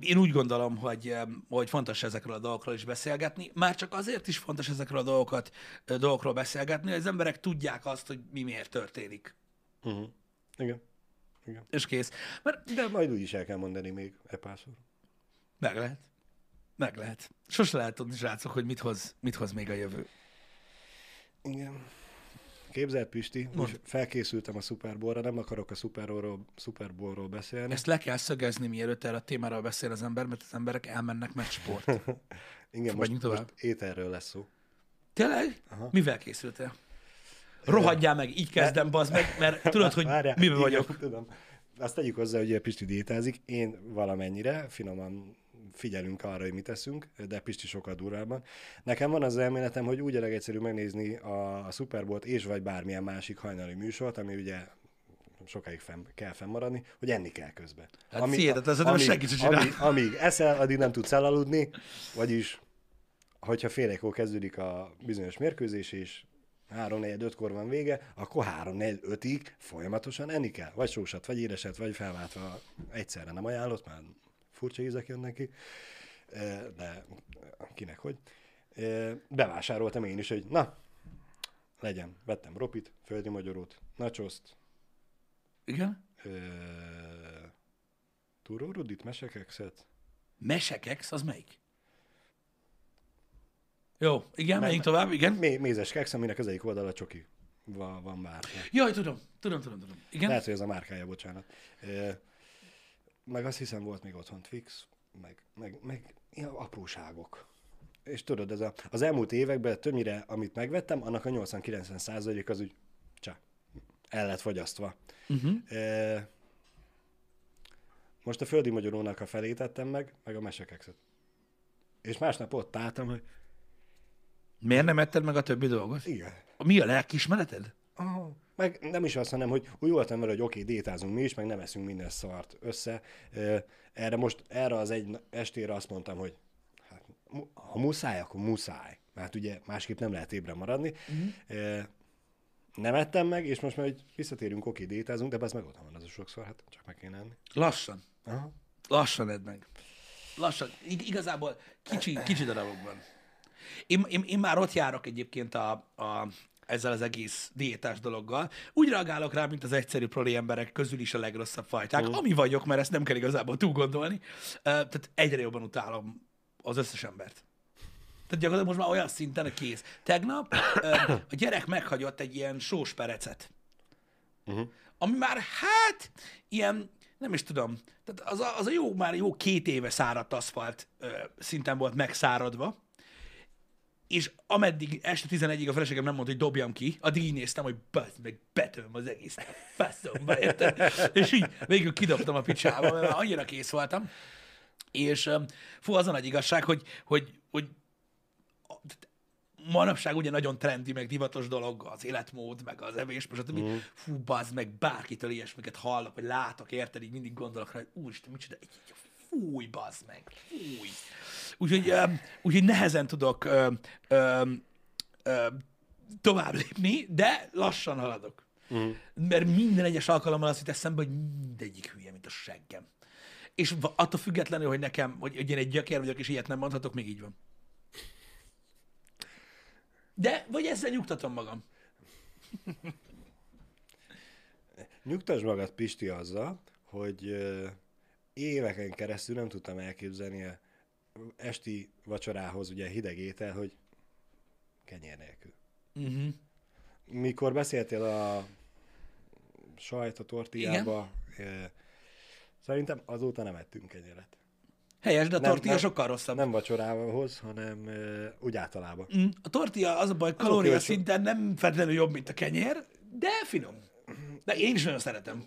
Speaker 1: én úgy gondolom, hogy, ö, hogy fontos ezekről a dolgokról is beszélgetni. Már csak azért is fontos ezekről a dolgokat, dolgokról beszélgetni, hogy az emberek tudják azt, hogy mi miért történik.
Speaker 2: Uh-huh. Igen. Igen.
Speaker 1: És kész. Mert
Speaker 2: De majd úgy is el kell mondani még e párszor.
Speaker 1: meg lehet. Meg lehet. Sose lehet tudni, srácok, hogy mit hoz, mit hoz még a jövő.
Speaker 2: Igen. Képzeld, Pisti, most felkészültem a Super Bowl-ra, nem akarok a Super Bowl-ról, Super Bowl-ról beszélni.
Speaker 1: Ezt le kell szögezni, mielőtt erre a témáról beszél az ember, mert az emberek elmennek meccssport.
Speaker 2: Igen, most, most ételről lesz szó.
Speaker 1: Tényleg? Aha. Mivel készültél? Rohadjál meg, így kezdem, bazd meg, mert tudod, hogy
Speaker 2: Várjál,
Speaker 1: miben
Speaker 2: igen,
Speaker 1: vagyok.
Speaker 2: Tudom. azt tegyük hozzá, hogy Pisti diétázik, én valamennyire, finoman figyelünk arra, hogy mit teszünk, de Pisti sokkal durvábban. Nekem van az elméletem, hogy úgy a legegyszerűbb megnézni a Super Bowl-t és vagy bármilyen másik hajnali műsort, ami ugye sokáig fenn, kell fennmaradni, hogy enni kell közben.
Speaker 1: Hát ami, hihetetlen, ez amíg, senki sem
Speaker 2: amíg, amíg eszel, addig nem tudsz elaludni, vagyis hogyha fél egykor kezdődik a bizonyos mérkőzés, és 3 4 5 kor van vége, akkor 3 4 5-ig folyamatosan enni kell. Vagy sósat, vagy édeset, vagy felváltva egyszerre nem ajánlott, már furcsa ízek jönnek ki, de kinek hogy. Bevásároltam én is, hogy na, legyen. Vettem ropit, földi magyarót, nacsoszt.
Speaker 1: Igen?
Speaker 2: Túrórudit, mesekekszet.
Speaker 1: Mesekex, az melyik? Jó, igen, menjünk tovább, igen.
Speaker 2: Mé- mézes keksz, aminek az egyik oldala csoki van, van már.
Speaker 1: Jaj, tudom, tudom, tudom, tudom. Igen?
Speaker 2: Lehet, hogy ez a márkája, bocsánat. E, meg azt hiszem volt még otthon Twix, meg, meg, meg ilyen apróságok. És tudod, ez a, az elmúlt években többnyire, amit megvettem, annak a 80-90 százalék az úgy csá, el lett fogyasztva. Uh-huh. E, most a földi magyarónak a felét tettem meg, meg a mesekekszet. És másnap ott álltam, hogy
Speaker 1: Miért nem etted meg a többi dolgot?
Speaker 2: Igen.
Speaker 1: Mi a lelkismereted?
Speaker 2: Aha. Meg nem is azt, hanem, hogy úgy voltam vele, hogy oké, okay, détázunk mi is, meg nem eszünk minden szart össze. Erre most, erre az egy estére azt mondtam, hogy hát, ha muszáj, akkor muszáj. Mert ugye másképp nem lehet ébre maradni. Uh-huh. Nem ettem meg, és most már hogy visszatérünk, oké, okay, détázunk, de ez meg ott van az a sokszor, hát csak meg kéne enni.
Speaker 1: Lassan. Aha. Lassan edd meg. Lassan. Igazából kicsi, kicsi darabokban. Én, én, én már ott járok egyébként a, a, ezzel az egész diétás dologgal. Úgy reagálok rá, mint az egyszerű proli emberek közül is a legrosszabb fajták, mm. ami vagyok, mert ezt nem kell igazából túl gondolni. Tehát egyre jobban utálom az összes embert. Tehát gyakorlatilag most már olyan szinten a kész. Tegnap a gyerek meghagyott egy ilyen sós perecet. Uh-huh. Ami már hát ilyen, nem is tudom, tehát az a, az a jó, már jó két éve száradt aszfalt uh, szinten volt megszáradva, és ameddig este 11-ig a feleségem nem mondta, hogy dobjam ki, addig így néztem, hogy bazd meg, betöm az egész faszomba, érted? És így végül kidobtam a picsába, mert annyira kész voltam. És fú, az a nagy igazság, hogy, hogy, hogy manapság ugye nagyon trendi, meg divatos dolog az életmód, meg az evés, most mm. fú, bazd meg, bárkitől ilyesmiket hallok, vagy látok, érted, így mindig gondolok rá, hogy úristen, micsoda, fúj, bazd meg, fúj. Úgyhogy, úgyhogy nehezen tudok ö, ö, ö, tovább lépni, de lassan haladok. Uh-huh. Mert minden egyes alkalommal azt jut eszembe, hogy mindegyik hülye, mint a seggem. És attól függetlenül, hogy nekem, hogy, hogy én egy gyökér vagyok, és ilyet nem mondhatok, még így van. De, vagy ezzel nyugtatom magam.
Speaker 2: Nyugtasd magad, Pisti, azzal, hogy éveken keresztül nem tudtam elképzelni a esti vacsorához ugye hideg étel, hogy kenyér nélkül. Uh-huh. Mikor beszéltél a sajt a tortillába, Igen? szerintem azóta nem ettünk kenyeret.
Speaker 1: Helyes, de a tortilla nem, sokkal rosszabb.
Speaker 2: Nem vacsorához, hanem uh, úgy általában.
Speaker 1: Mm, a tortilla az a baj, kalória szinten nem feltétlenül jobb, mint a kenyér, de finom. De én is nagyon szeretem.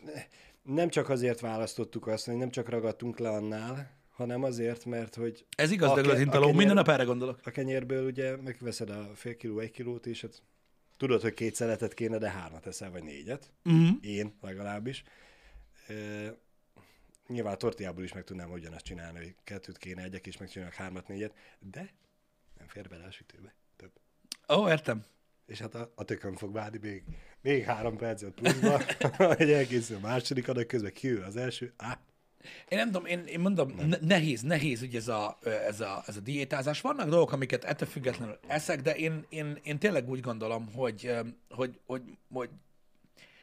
Speaker 2: Nem csak azért választottuk azt, hogy nem csak ragadtunk le annál, hanem azért, mert hogy...
Speaker 1: Ez igaz, de kenyér, minden nap erre gondolok.
Speaker 2: A kenyérből ugye megveszed a fél kiló, egy kilót, és hát tudod, hogy két szeletet kéne, de hármat eszel, vagy négyet. Uh-huh. Én legalábbis. E, nyilván a tortiából is meg tudnám ugyanazt csinálni, hogy kettőt kéne egyek, és megcsinálok hármat, négyet, de nem fér bele a sütőbe több.
Speaker 1: Ó, oh, értem.
Speaker 2: És hát a, a tökön fog várni még, még három percet pluszba, hogy elkészül a második adag, közben kiül az első. Á,
Speaker 1: én nem tudom, én, én mondom, nem. nehéz, nehéz ugye ez a, ez, a, ez a diétázás. Vannak dolgok, amiket ettől függetlenül eszek, de én, én, én tényleg úgy gondolom, hogy, hogy, hogy, hogy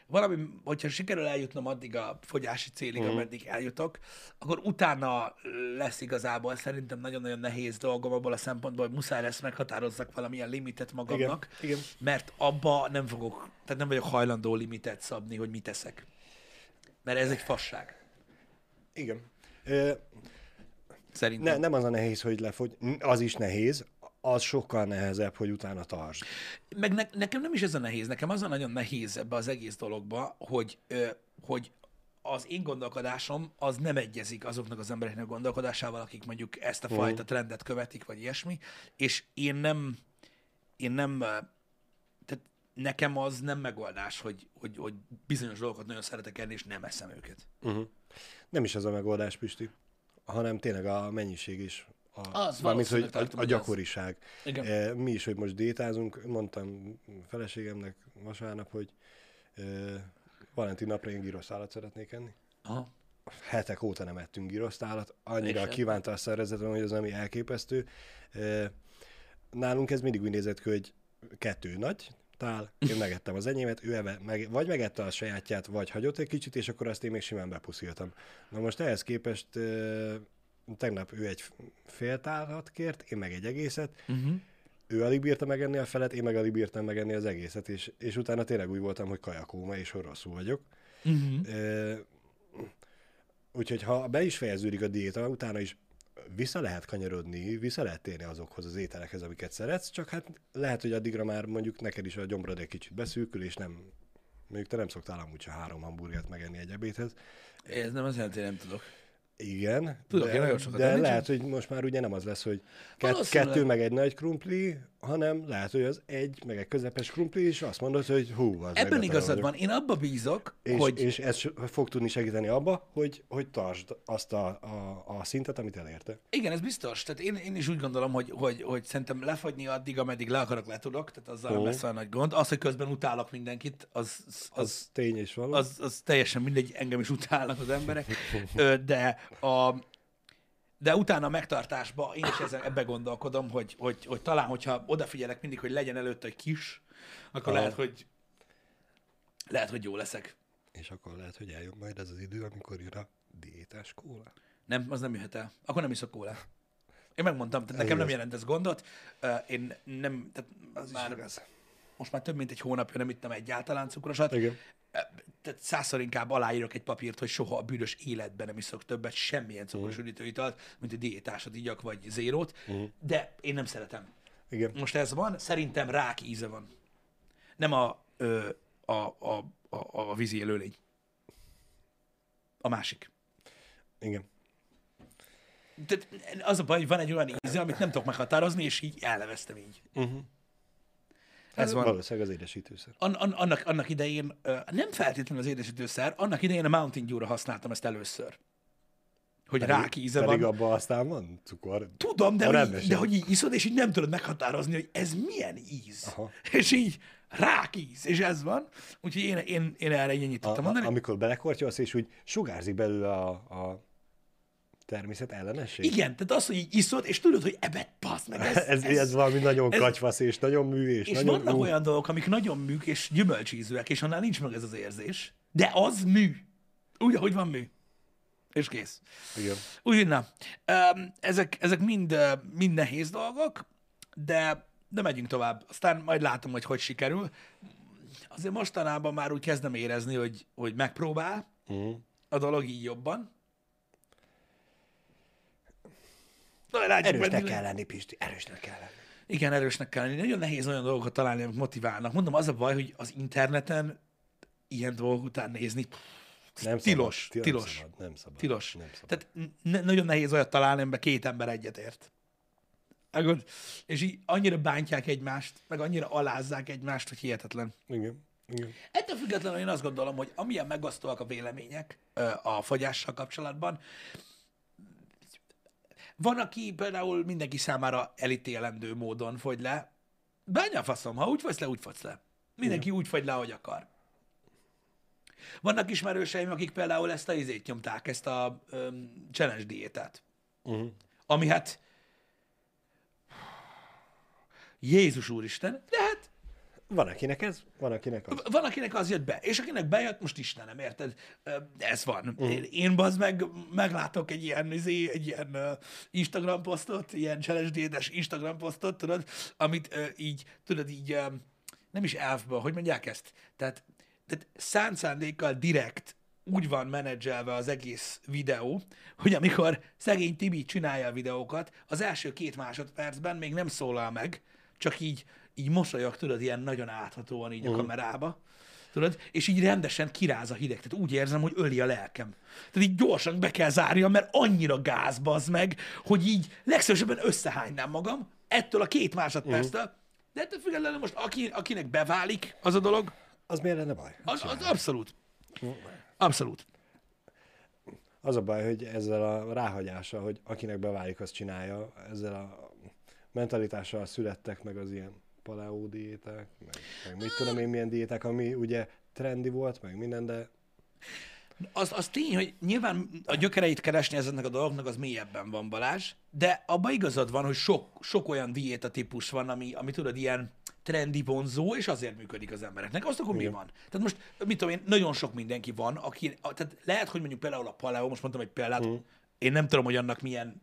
Speaker 1: valami, hogyha sikerül eljutnom addig a fogyási célig, uh-huh. ameddig eljutok, akkor utána lesz igazából szerintem nagyon-nagyon nehéz dolgom abból a szempontból, hogy muszáj lesz meghatározzak valamilyen limitet magamnak,
Speaker 2: igen, igen.
Speaker 1: mert abba nem fogok, tehát nem vagyok hajlandó limitet szabni, hogy mit teszek. Mert ez egy fasság.
Speaker 2: Igen. Ö, Szerintem. Ne, nem az a nehéz, hogy lefogy, az is nehéz, az sokkal nehezebb, hogy utána tartsd.
Speaker 1: Meg ne, nekem nem is ez a nehéz, nekem az a nagyon nehéz ebbe az egész dologba, hogy, ö, hogy az én gondolkodásom az nem egyezik azoknak az embereknek a gondolkodásával, akik mondjuk ezt a fajta trendet követik, vagy ilyesmi, és én nem, én nem, tehát nekem az nem megoldás, hogy, hogy, hogy bizonyos dolgokat nagyon szeretek enni, és nem eszem őket.
Speaker 2: Uh-huh. Nem is az a megoldás, Pisti, hanem tényleg a mennyiség is. A,
Speaker 1: Az
Speaker 2: mármint, hogy a, a gyakoriság.
Speaker 1: Igen.
Speaker 2: E, mi is, hogy most diétázunk, mondtam feleségemnek vasárnap, hogy e, Valentin napra én gyrosztálat szeretnék enni.
Speaker 1: Aha.
Speaker 2: Hetek óta nem ettünk gyrosztálat, annyira
Speaker 1: És
Speaker 2: kívánta a szervezetem, hogy az ami elképesztő. E, nálunk ez mindig úgy nézett ki, hogy kettő nagy tál, én megettem az enyémet, ő eve, meg, vagy megette a sajátját, vagy hagyott egy kicsit, és akkor azt én még simán bepusziltam. Na most ehhez képest tegnap ő egy fél tálat kért, én meg egy egészet,
Speaker 1: Uh-huh.
Speaker 2: ő alig bírta megenni a felet, én meg alig bírtam megenni az egészet, és, és utána tényleg úgy voltam, hogy kajakóma, és hogy rosszul vagyok.
Speaker 1: Uh-huh.
Speaker 2: E, úgyhogy ha be is fejeződik a diéta, utána is vissza lehet kanyarodni, vissza lehet térni azokhoz az ételekhez, amiket szeretsz, csak hát lehet, hogy addigra már mondjuk neked is a gyomrod egy kicsit beszűkül, és nem, mondjuk te nem szoktál amúgy se három hamburgert megenni egy ebédhez.
Speaker 1: Ez nem jelenti, hogy nem tudok.
Speaker 2: Igen,
Speaker 1: Tudok,
Speaker 2: de,
Speaker 1: én nagyon sokat
Speaker 2: de
Speaker 1: enni,
Speaker 2: lehet, hogy most már ugye nem az lesz, hogy kett, kettő meg egy nagy krumpli, hanem lehet, hogy az egy meg egy közepes krumpli, és azt mondod, hogy hú, az
Speaker 1: Ebben igazad van. Én abba bízok,
Speaker 2: És,
Speaker 1: hogy
Speaker 2: és ez fog tudni segíteni abba, hogy, hogy tartsd azt a, a, a szintet, amit elérte.
Speaker 1: Igen, ez biztos. Tehát én, én is úgy gondolom, hogy, hogy, hogy szerintem lefagyni addig, ameddig le akarok, le tudok, tehát azzal nem
Speaker 2: Ó.
Speaker 1: lesz olyan nagy gond. Az, hogy közben utálok mindenkit, az, az,
Speaker 2: Az, tény és való.
Speaker 1: az, az teljesen mindegy, engem is utálnak az emberek. De a, de utána a megtartásba én is ezen, ebbe gondolkodom, hogy, hogy, hogy talán, hogyha odafigyelek mindig, hogy legyen előtte egy kis, akkor
Speaker 2: Aha.
Speaker 1: lehet, hogy lehet, hogy jó leszek.
Speaker 2: És akkor lehet, hogy eljön majd ez az idő, amikor jön a diétás kóla.
Speaker 1: Nem, az nem jöhet el. Akkor nem iszok kólát. Én megmondtam, tehát nekem nem jelent ez gondot. Én nem, tehát
Speaker 2: Az
Speaker 1: már,
Speaker 2: is igaz.
Speaker 1: most már több mint egy hónapja nem ittam egyáltalán cukrosat.
Speaker 2: Igen.
Speaker 1: Tehát százszor inkább aláírok egy papírt, hogy soha a büdös életben nem iszok többet semmilyen cukros üdítőitalt, mint egy diétásat igyak, vagy zérót, de én nem szeretem.
Speaker 2: Igen.
Speaker 1: Most ez van, szerintem rák íze van. Nem a, ö, a, a, a, a vízi élőlény. A másik.
Speaker 2: Igen.
Speaker 1: Tehát az a baj, hogy van egy olyan íze, amit nem tudok meghatározni, és így elneveztem így.
Speaker 2: Uh-huh.
Speaker 1: Ez van.
Speaker 2: Valószínűleg az édesítőszer.
Speaker 1: An, an, annak, annak idején, nem feltétlenül az édesítőszer, annak idején a Mountain Dew-ra használtam ezt először. Hogy rák íze
Speaker 2: pedig
Speaker 1: van.
Speaker 2: abban aztán van cukor.
Speaker 1: Tudom, de hogy,
Speaker 2: rendesen.
Speaker 1: de hogy így iszod, és így nem tudod meghatározni, hogy ez milyen íz.
Speaker 2: Aha.
Speaker 1: És így rák íz, és ez van. Úgyhogy én, én, én erre ennyit tudtam mondani.
Speaker 2: amikor belekortyolsz, és úgy sugárzik belőle a, a természet ellenesség.
Speaker 1: Igen, tehát az, hogy így iszod, és tudod, hogy ebet passz meg. Ez,
Speaker 2: Ez, ez, ez valami nagyon
Speaker 1: ez-
Speaker 2: katyvasz, és nagyon mű, és,
Speaker 1: És
Speaker 2: nagyon...
Speaker 1: vannak olyan dolgok, amik nagyon műk és gyümölcsízűek, és annál nincs meg ez az érzés. De az mű. Úgy, ahogy van mű. És kész.
Speaker 2: Igen.
Speaker 1: Úgyhogy na, ezek, ezek mind, mind nehéz dolgok, de, de megyünk tovább. Aztán majd látom, hogy hogy sikerül. Azért mostanában már úgy kezdem érezni, hogy, hogy megpróbál
Speaker 2: Uh-huh.
Speaker 1: a dolog így jobban.
Speaker 2: Erősnek kell lenni, Pisti, erősnek kell lenni.
Speaker 1: Igen, erősnek kell lenni. Nagyon nehéz olyan dolgokat találni, amik motiválnak. Mondom, az a baj, hogy az interneten ilyen dolgok után nézni,
Speaker 2: Nem
Speaker 1: tilos,
Speaker 2: szabad,
Speaker 1: tilos.
Speaker 2: Nem szabad, nem szabad.
Speaker 1: tilos.
Speaker 2: Nem szabad.
Speaker 1: Tehát ne, nagyon nehéz olyat találni, amiben két ember egyetért. Megod? És így annyira bántják egymást, meg annyira alázzák egymást, hogy hihetetlen.
Speaker 2: Igen. Igen.
Speaker 1: Ettől függetlenül én azt gondolom, hogy amilyen megosztóak a vélemények ö, a fogyással kapcsolatban, van, aki például mindenki számára elítélendő módon fogy le. Bánja faszom, ha úgy fogysz le, úgy fogysz le. Mindenki úgy fogy le, ahogy akar. Vannak ismerőseim, akik például ezt a izét nyomták, ezt a um, challenge diétát.
Speaker 2: Uh-huh.
Speaker 1: Ami hát Jézus úristen, de
Speaker 2: Van akinek ez, van akinek az.
Speaker 1: van, akinek az jött be, és akinek bejött, most Istenem, érted? Ez van. Én, én bazd meg, meglátok egy ilyen, izé, egy ilyen uh, Instagram posztot, ilyen challenge Instagram posztot, tudod, amit uh, így, tudod, így uh, nem is elfből, hogy mondják ezt? Tehát, tehát szánt szándékkal direkt úgy van menedzselve az egész videó, hogy amikor szegény Tibi csinálja a videókat, az első két másodpercben még nem szólal meg, csak így, így mosolyog, tudod, ilyen nagyon áthatóan így a kamerába. tudod, és így rendesen kiráz a hideg. Tehát úgy érzem, hogy öli a lelkem. Tehát így gyorsan be kell zárjam, mert annyira gáz bazd meg, hogy így legszívesebben összehánynám magam ettől a két másodperctől, uh-huh. de ettől függetlenül most aki, akinek beválik az a dolog,
Speaker 2: Az miért lenne baj?
Speaker 1: az, az abszolút. Abszolút.
Speaker 2: Az a baj, hogy ezzel a ráhagyással, hogy akinek beválik, azt csinálja, ezzel a mentalitással születtek meg az ilyen paleó diéták, meg, meg mit tudom én milyen diéták, ami ugye trendi volt, meg minden, de
Speaker 1: Az, az tény, hogy nyilván a gyökereit keresni ezeknek a dolgoknak az mélyebben van Balázs, de abban igazad van, hogy sok, sok olyan diéta típus van, ami, ami tudod, ilyen trendi vonzó, és azért működik az embereknek. Azt akkor mi van? Tehát most, mit tudom én, nagyon sok mindenki van, aki, tehát lehet, hogy mondjuk például a paleo, most mondtam egy példát, én nem tudom, hogy annak milyen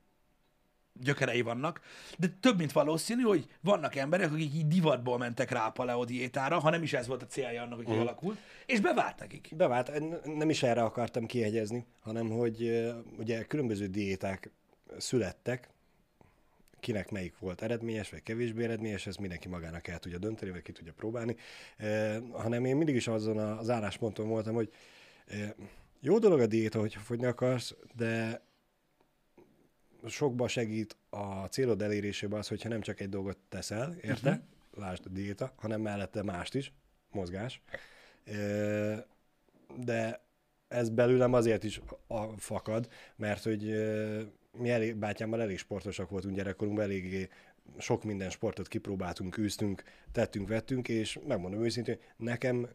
Speaker 1: gyökerei vannak, de több mint valószínű, hogy vannak emberek, akik így divatból mentek rá a paleo diétára, ha nem is ez volt a célja annak, hogy kialakult, és bevált nekik.
Speaker 2: bevált, nem is erre akartam kiegyezni, hanem hogy ugye különböző diéták születtek, kinek melyik volt eredményes, vagy kevésbé eredményes, ezt mindenki magának el tudja dönteni, vagy ki tudja próbálni, e, hanem én mindig is azon az állásponton voltam, hogy e, jó dolog a diéta, hogyha fogyni akarsz, de sokba segít a célod elérésében az, hogyha nem csak egy dolgot teszel, érte? Uh-huh. Lásd a diéta, hanem mellette mást is, mozgás. De ez belőlem azért is a fakad, mert hogy mi elég, bátyámmal elég sportosak voltunk gyerekkorunkban, eléggé sok minden sportot kipróbáltunk, űztünk, tettünk, vettünk, és megmondom őszintén, nekem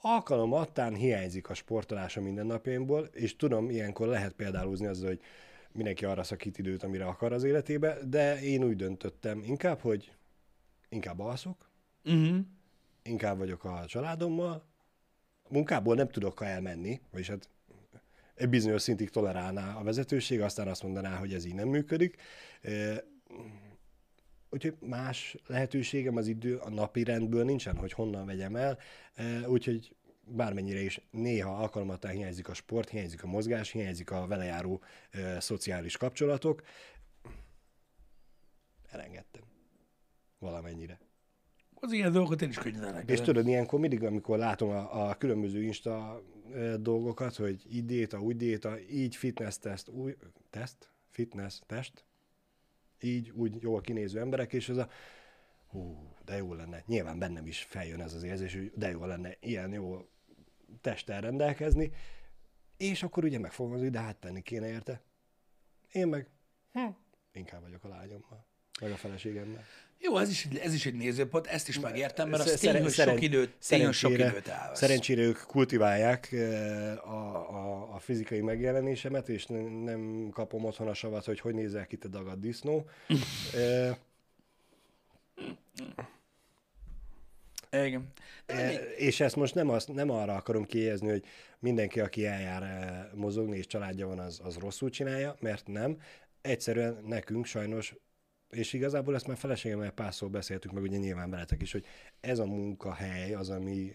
Speaker 2: alkalom attán hiányzik a sportolás a mindennapjaimból, és tudom, ilyenkor lehet példálózni azzal, hogy mindenki arra szakít időt, amire akar az életébe, de én úgy döntöttem inkább, hogy inkább alszok,
Speaker 1: Uh-huh.
Speaker 2: inkább vagyok a családommal, munkából nem tudok elmenni, vagyis hát egy bizonyos szintig tolerálná a vezetőség, aztán azt mondaná, hogy ez így nem működik. Úgyhogy más lehetőségem az idő a napi rendből nincsen, hogy honnan vegyem el, úgyhogy bármennyire is néha alkalmatán hiányzik a sport, hiányzik a mozgás, hiányzik a vele járó e, szociális kapcsolatok, elengedtem valamennyire.
Speaker 1: Az ilyen dolgokat én is könnyen elengedem.
Speaker 2: És tudod, ilyenkor mindig, amikor látom a, a különböző Insta dolgokat, hogy így diéta, úgy diéta, így fitness teszt, új, teszt, fitness test, így, úgy jól kinéző emberek, és ez a hú, de jó lenne. Nyilván bennem is feljön ez az érzés, hogy de jó lenne ilyen jó testtel rendelkezni, és akkor ugye megfogom az, hogy de hát tenni kéne érte. Én meg hm, inkább vagyok a lányommal, meg a feleségemmel.
Speaker 1: Jó, ez is, ez is egy nézőpont, ezt is megértem, mert az tény,
Speaker 2: szeren-
Speaker 1: hogy sok időt, tény, hogy sok időt elvesz.
Speaker 2: Szerencsére ők kultiválják eh, a, a, a fizikai megjelenésemet, és nem, nem kapom otthon a savat, hogy hogy nézel ki te dagad disznó.
Speaker 1: Igen. De még-
Speaker 2: És ezt most nem, azt, nem arra akarom kijezni, hogy mindenki, aki eljár eh, mozogni, és családja van, az, az rosszul csinálja, mert nem. Egyszerűen nekünk sajnos és igazából ezt már feleségemmel párszor beszéltük meg, ugye nyilván veletek is, hogy ez a munkahely az, ami,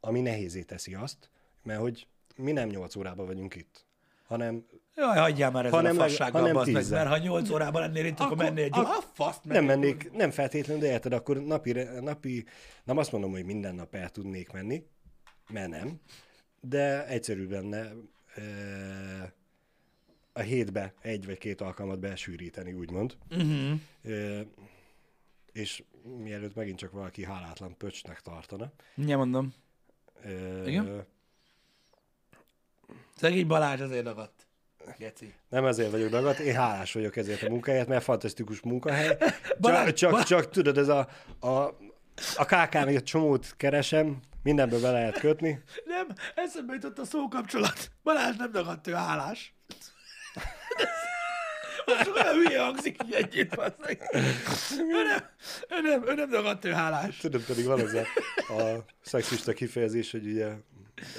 Speaker 2: ami nehézé teszi azt, mert hogy mi nem 8 órában vagyunk itt, hanem
Speaker 1: Jaj, hagyjál már ezzel
Speaker 2: Hanem
Speaker 1: a fassággal,
Speaker 2: hanem
Speaker 1: meg, mert ha 8 órában lennél itt, akkor,
Speaker 2: Akkor-
Speaker 1: mennél egy ah, faszt,
Speaker 2: nem mennék, nem feltétlenül, de érted, akkor napi, napi, nem azt mondom, hogy minden nap el tudnék menni, mert nem, de egyszerűbb lenne e, a hétbe egy vagy két alkalmat besűríteni, úgymond.
Speaker 1: Uh-huh.
Speaker 2: E, és mielőtt megint csak valaki hálátlan pöcsnek tartana.
Speaker 1: Mindjárt mondom.
Speaker 2: E,
Speaker 1: Igen? Szegény Balázs azért dagadt. Geci.
Speaker 2: Nem ezért vagyok dagat, én hálás vagyok ezért a munkáját, mert fantasztikus munkahely.
Speaker 1: Balázs,
Speaker 2: Csak, csak,
Speaker 1: Balázs.
Speaker 2: csak tudod, ez a, a, a KK-n egy csomót keresem, mindenbe be lehet kötni.
Speaker 1: Nem, eszembe jutott a szókapcsolat. Balázs nem dagadt, ő hálás. Most olyan hülye hangzik így együtt. Ő nem, ő nem, ő nem dagadt, ő hálás.
Speaker 2: Tudod, pedig van az a, a szexista kifejezés, hogy ugye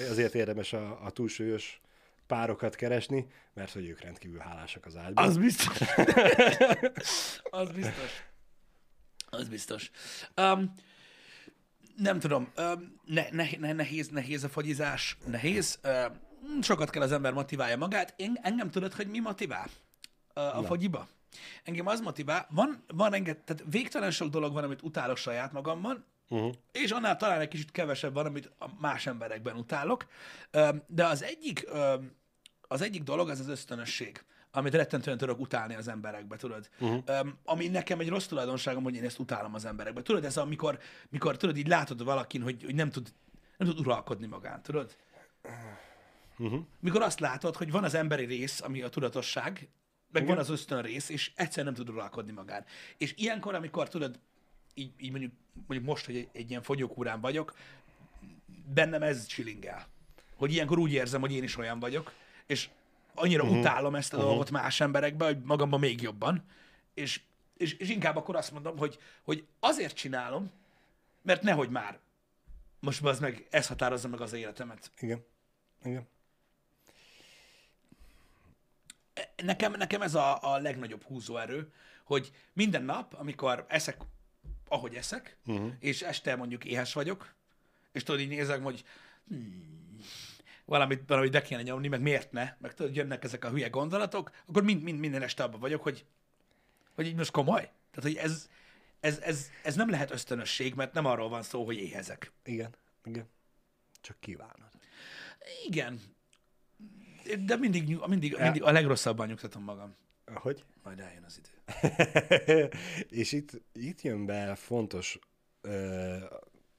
Speaker 2: azért érdemes a, a túlsúlyos párokat keresni, mert hogy ők rendkívül hálásak az ágyban.
Speaker 1: Az biztos. az biztos. Az biztos. Um, nem tudom, um, ne, ne, ne, nehéz, nehéz a fagyizás, nehéz. Um, sokat kell az ember motiválja magát. Én, engem tudod, hogy mi motivál uh, a fagyiba? Engem az motivál, van, van enged, tehát végtelen sok dolog van, amit utálok saját magamban,
Speaker 2: Uh-huh.
Speaker 1: és annál talán egy kicsit kevesebb van, amit a más emberekben utálok. De az egyik, az egyik dolog az az ösztönösség, amit rettentően tudok utálni az emberekbe, tudod? Uh-huh. Ami nekem egy rossz tulajdonságom, hogy én ezt utálom az emberekbe. Tudod, ez amikor, mikor tudod, így látod valakin, hogy, hogy nem tud nem tud uralkodni magán, tudod?
Speaker 2: Uh-huh.
Speaker 1: Mikor azt látod, hogy van az emberi rész, ami a tudatosság, meg
Speaker 2: Igen.
Speaker 1: van az ösztön rész, és egyszerűen nem tud uralkodni magán. És ilyenkor, amikor tudod, így, így mondjuk, mondjuk most, hogy egy, egy ilyen fogyókúrán vagyok, bennem ez csilingel. Hogy ilyenkor úgy érzem, hogy én is olyan vagyok, és annyira uh-huh. utálom ezt a uh-huh. dolgot más emberekbe, hogy magamban még jobban, és, és, és inkább akkor azt mondom, hogy, hogy azért csinálom, mert nehogy már most az meg, ez határozza meg az életemet.
Speaker 2: Igen. Igen.
Speaker 1: nekem, nekem ez a, a legnagyobb húzóerő, hogy minden nap, amikor eszek, ahogy eszek, uh-huh. és este mondjuk éhes vagyok, és tudod, így nézek, hogy hmm, valamit, valamit be kéne nyomni, meg miért ne, meg tudod, jönnek ezek a hülye gondolatok, akkor mind, mind, minden este abban vagyok, hogy, hogy így most komoly. Tehát, hogy ez, ez, ez, ez nem lehet ösztönösség, mert nem arról van szó, hogy éhezek.
Speaker 2: Igen. Igen. Csak kívánod.
Speaker 1: Igen. De mindig, mindig, mindig a legrosszabban nyugtatom magam.
Speaker 2: Hogy?
Speaker 1: Majd eljön az idő.
Speaker 2: és itt, itt jön be fontos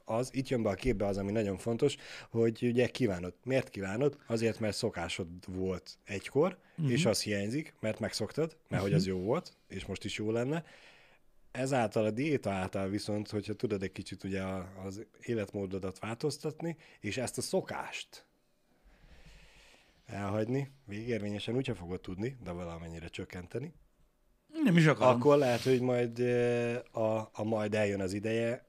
Speaker 2: az, itt jön be a képbe az, ami nagyon fontos, hogy ugye kívánod. Miért kívánod? Azért, mert szokásod volt egykor, uh-huh. és az hiányzik, mert megszoktad, mert hogy az jó volt, és most is jó lenne. Ezáltal a diéta által viszont, hogyha tudod egy kicsit ugye az életmódodat változtatni, és ezt a szokást elhagyni, végérvényesen úgyse fogod tudni, de valamennyire csökkenteni,
Speaker 1: Nem is akarom.
Speaker 2: akkor lehet, hogy majd eh, a, a majd eljön az ideje,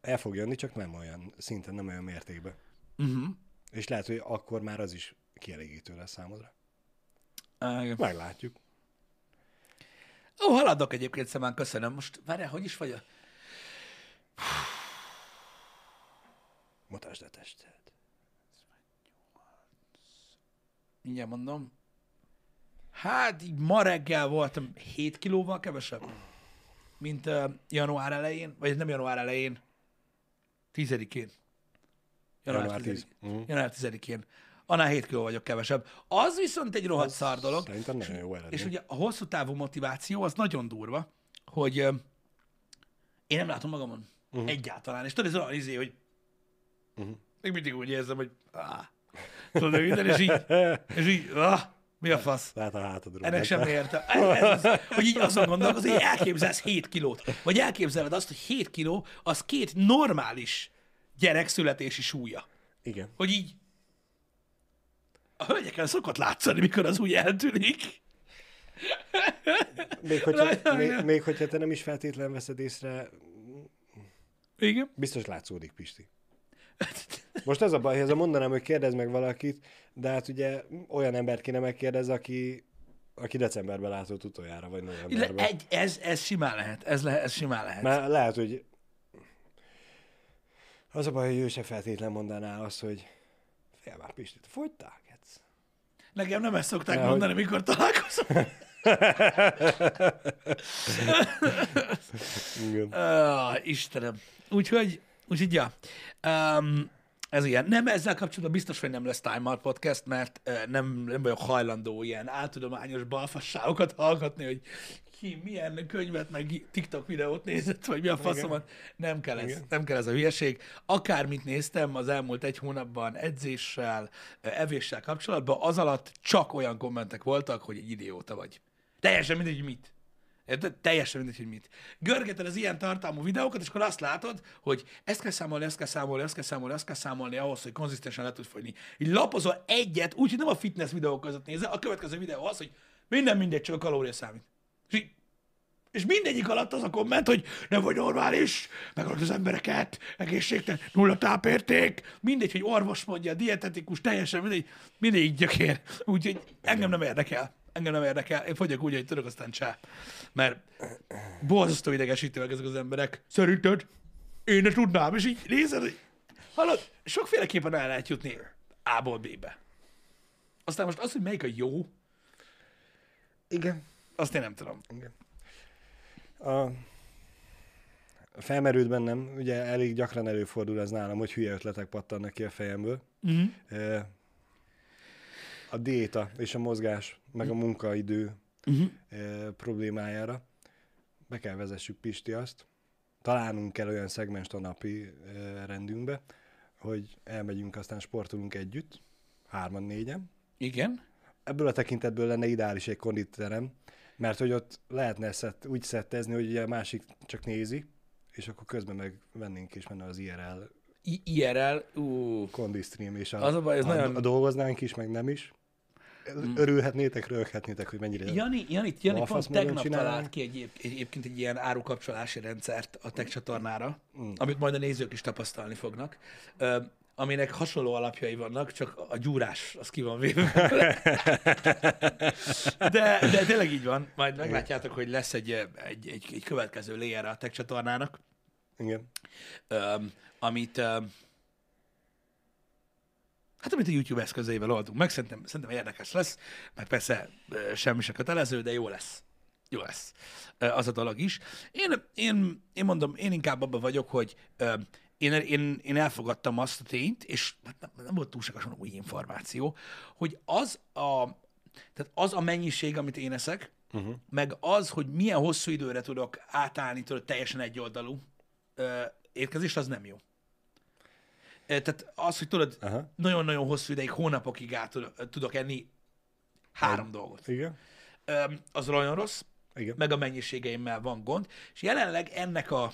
Speaker 2: el fog jönni, csak nem olyan szinten, nem olyan mértékben.
Speaker 1: Uh-huh.
Speaker 2: És lehet, hogy akkor már az is kielégítő lesz számodra.
Speaker 1: Uh,
Speaker 2: Meglátjuk.
Speaker 1: Ó, haladok egyébként szemán, köszönöm. Most várjál, hogy is vagy a...
Speaker 2: Mutasd a tested.
Speaker 1: Mindjárt mondom. Hát, így ma reggel voltam 7 kilóval kevesebb, mint uh, január elején, vagy nem január elején, 10-én. Január,
Speaker 2: Január
Speaker 1: 10.
Speaker 2: 10. Mhm.
Speaker 1: Január 10-én. Annál 7 kiló vagyok kevesebb. Az viszont egy rohadt szar dolog.
Speaker 2: Szerintem nagyon jó eredmény.
Speaker 1: És ugye a hosszú távú motiváció az nagyon durva, hogy ö, én nem látom magamon uh-huh. egyáltalán. És tudod, ez olyan izé, hogy uh-huh. még mindig úgy érzem, hogy áh, tudod, és így, és így, áh, mi a fasz?
Speaker 2: Lát a hátadról.
Speaker 1: Ennek semmi érte. Ez az, hogy így azon gondolkozol, hogy elképzelsz 7 kilót. Vagy elképzeled azt, hogy 7 kiló az két normális gyerek születési súlya.
Speaker 2: Igen.
Speaker 1: Hogy így a hölgyeken szokott látszani, mikor az úgy eltűnik.
Speaker 2: Még hogyha, még, még hogyha te nem is feltétlen veszed észre,
Speaker 1: Igen.
Speaker 2: biztos látszódik, Pisti. Most az a baj, ez a mondanám, hogy kérdezz meg valakit, de hát ugye olyan embert kéne megkérdez, aki, aki decemberben látott utoljára, vagy
Speaker 1: Le,
Speaker 2: novemberben.
Speaker 1: egy, ez, ez simán lehet. Ez, le, ez simán lehet.
Speaker 2: Mert lehet, hogy az a baj, hogy ő se feltétlen mondaná azt, hogy fél már Pisti, te fogytál, kec?
Speaker 1: Nekem nem ezt szokták
Speaker 2: Nehogy.
Speaker 1: mondani, mikor találkozom.
Speaker 2: Igen.
Speaker 1: Uh, Istenem. Úgyhogy, úgyhogy ja. Um, ez ilyen. Nem, ezzel kapcsolatban biztos, hogy nem lesz Time Out Podcast, mert nem, nem vagyok hajlandó ilyen áltudományos balfasságokat hallgatni, hogy ki milyen könyvet, meg TikTok videót nézett, vagy mi a faszomat. Nem kell ez,
Speaker 2: Igen.
Speaker 1: nem kell ez a hülyeség. Akármit néztem az elmúlt egy hónapban edzéssel, evéssel kapcsolatban, az alatt csak olyan kommentek voltak, hogy egy idióta vagy. Teljesen mindegy, mit. Érted? Teljesen mindegy, hogy mit. Görgeted az ilyen tartalmú videókat, és akkor azt látod, hogy ezt kell számolni, ezt kell számolni, ezt kell számolni, ezt kell számolni ahhoz, hogy konzisztensen le tudsz fogyni. Így lapozol egyet, úgyhogy nem a fitness videók között nézel, a következő videó az, hogy minden mindegy, csak a kalória számít. És, így, és mindegyik alatt az a komment, hogy nem vagy normális, megalod az embereket, egészségtelen, nulla tápérték, mindegy, hogy orvos mondja, dietetikus, teljesen mindegy, mindegy gyökér. Úgyhogy engem nem érdekel. Engem nem érdekel. Én fogyok úgy, hogy tudok, aztán csá. Mert borzasztó idegesítőek ezek az emberek. Szerinted? Én ne tudnám. És így nézed, hogy hallod, sokféleképpen el lehet jutni A-ból B-be. Aztán most az, hogy melyik a jó,
Speaker 2: Igen.
Speaker 1: azt én nem tudom.
Speaker 2: Igen. A, felmerült bennem, ugye elég gyakran előfordul ez nálam, hogy hülye ötletek pattannak ki a fejemből.
Speaker 1: Uh-huh.
Speaker 2: Ö, A diéta és a mozgás, meg a munkaidő
Speaker 1: Uh-huh.
Speaker 2: problémájára be kell vezessük Pisti azt, találnunk kell olyan szegmest a napi ö, rendünkbe, hogy elmegyünk, aztán sportolunk együtt, hárman, négyen.
Speaker 1: Igen.
Speaker 2: Ebből a tekintetből lenne ideális egy konditerem, mert hogy ott lehetne szett, úgy szettezni, hogy ugye a másik csak nézi, és akkor közben meg vennénk és menne az IRL
Speaker 1: I- IRL, ú,
Speaker 2: kondistream, és a,
Speaker 1: Az a baj, ez
Speaker 2: a,
Speaker 1: nagyon-
Speaker 2: a dolgoznánk is, meg nem is. Örülhetnétek, röhöghetnétek, hogy mennyire...
Speaker 1: Jani, Jani, Jani pont tegnap talált ki egy, egyébként egy ilyen árukapcsolási rendszert a tech csatornára, mm. amit majd a nézők is tapasztalni fognak, ö, aminek hasonló alapjai vannak, csak a gyúrás az ki van véve. de, de tényleg így van. Majd meglátjátok, hogy lesz egy, egy, egy, egy következő layer a tech csatornának,
Speaker 2: Igen.
Speaker 1: öm, amit öm, hát amit a YouTube eszközeivel oldunk meg, szerintem, szerintem érdekes lesz, meg persze semmi se kötelező, de jó lesz. Jó lesz. Az a dolog is. Én, én, én mondom, én inkább abban vagyok, hogy én, én, én elfogadtam azt a tényt, és hát nem, nem volt túlságosan új információ, hogy az a, tehát az a mennyiség, amit én eszek, uh-huh. meg az, hogy milyen hosszú időre tudok átállni tudod, teljesen egyoldalú ö, étkezést, az nem jó. Tehát az, hogy tudod,
Speaker 2: Aha.
Speaker 1: nagyon-nagyon hosszú ideig, hónapokig át tudok, enni három dolgot.
Speaker 2: Igen.
Speaker 1: Az nagyon rossz,
Speaker 2: Igen.
Speaker 1: meg a mennyiségeimmel van gond, és jelenleg ennek a,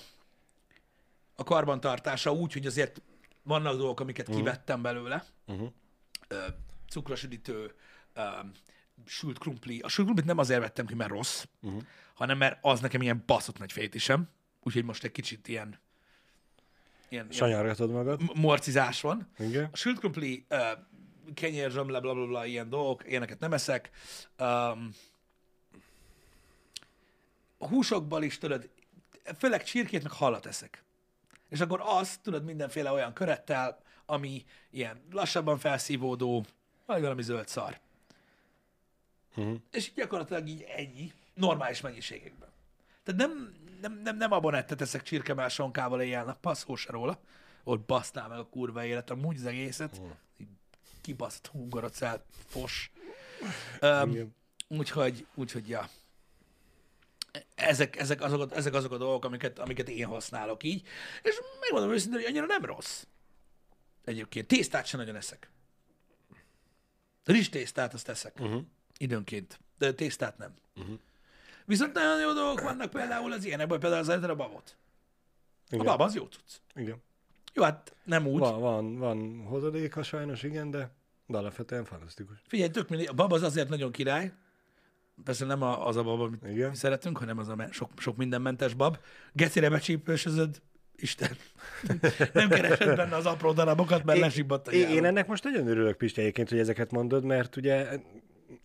Speaker 1: a karbantartása úgy, hogy azért vannak dolgok, amiket kivettem belőle,
Speaker 2: Uh-huh.
Speaker 1: cukros üdítő, sült krumpli. A sült krumplit nem azért vettem ki, mert rossz, uh-huh. hanem mert az nekem ilyen baszott nagy fétisem, úgyhogy most egy kicsit ilyen, ilyen,
Speaker 2: Sanyargatod magad.
Speaker 1: morcizás van.
Speaker 2: Igen.
Speaker 1: A sült krumpli, uh, kenyér, zsömle, bla, bla, bla, ilyen dolgok, ilyeneket nem eszek. Um, a húsokból is, tudod, főleg csirkét, meg halat eszek. És akkor azt, tudod, mindenféle olyan körettel, ami ilyen lassabban felszívódó, vagy valami zöld szar.
Speaker 2: Uh-huh.
Speaker 1: És gyakorlatilag így ennyi, normális mennyiségekben. Tehát nem, nem, nem, nem abonettet eszek csirkemel sonkával éjjel-nappal, szó se róla. Ott basztál meg a kurva élet, amúgy az egészet. Így Kibaszott hungarocál, fos. Um, úgyhogy, úgyhogy, ja. Ezek, ezek, azok, a- ezek azok a dolgok, amiket, amiket én használok így. És megmondom őszintén, hogy annyira nem rossz. Egyébként. Tésztát sem nagyon eszek. Rizs tésztát azt eszek.
Speaker 2: Uh-huh.
Speaker 1: Időnként. De tésztát nem. Uh-huh. Viszont nagyon jó dolgok vannak például az ilyenekben, például az a babot. A
Speaker 2: Igen.
Speaker 1: baba az jó tudsz.
Speaker 2: Igen.
Speaker 1: Jó, hát nem úgy.
Speaker 2: Van, van, van hozadéka sajnos, igen, de, de alapvetően fantasztikus.
Speaker 1: Figyelj, tök mindegy, a baba az azért nagyon király. Persze nem a- az a bab, amit
Speaker 2: Igen.
Speaker 1: mi szeretünk, hanem az a me- sok, sok mindenmentes bab. Gecire becsípősözöd, Isten. nem keresed benne az apró darabokat, mert lesibbadt a
Speaker 2: én, én ennek most nagyon örülök, Pisti, egyébként, hogy ezeket mondod, mert ugye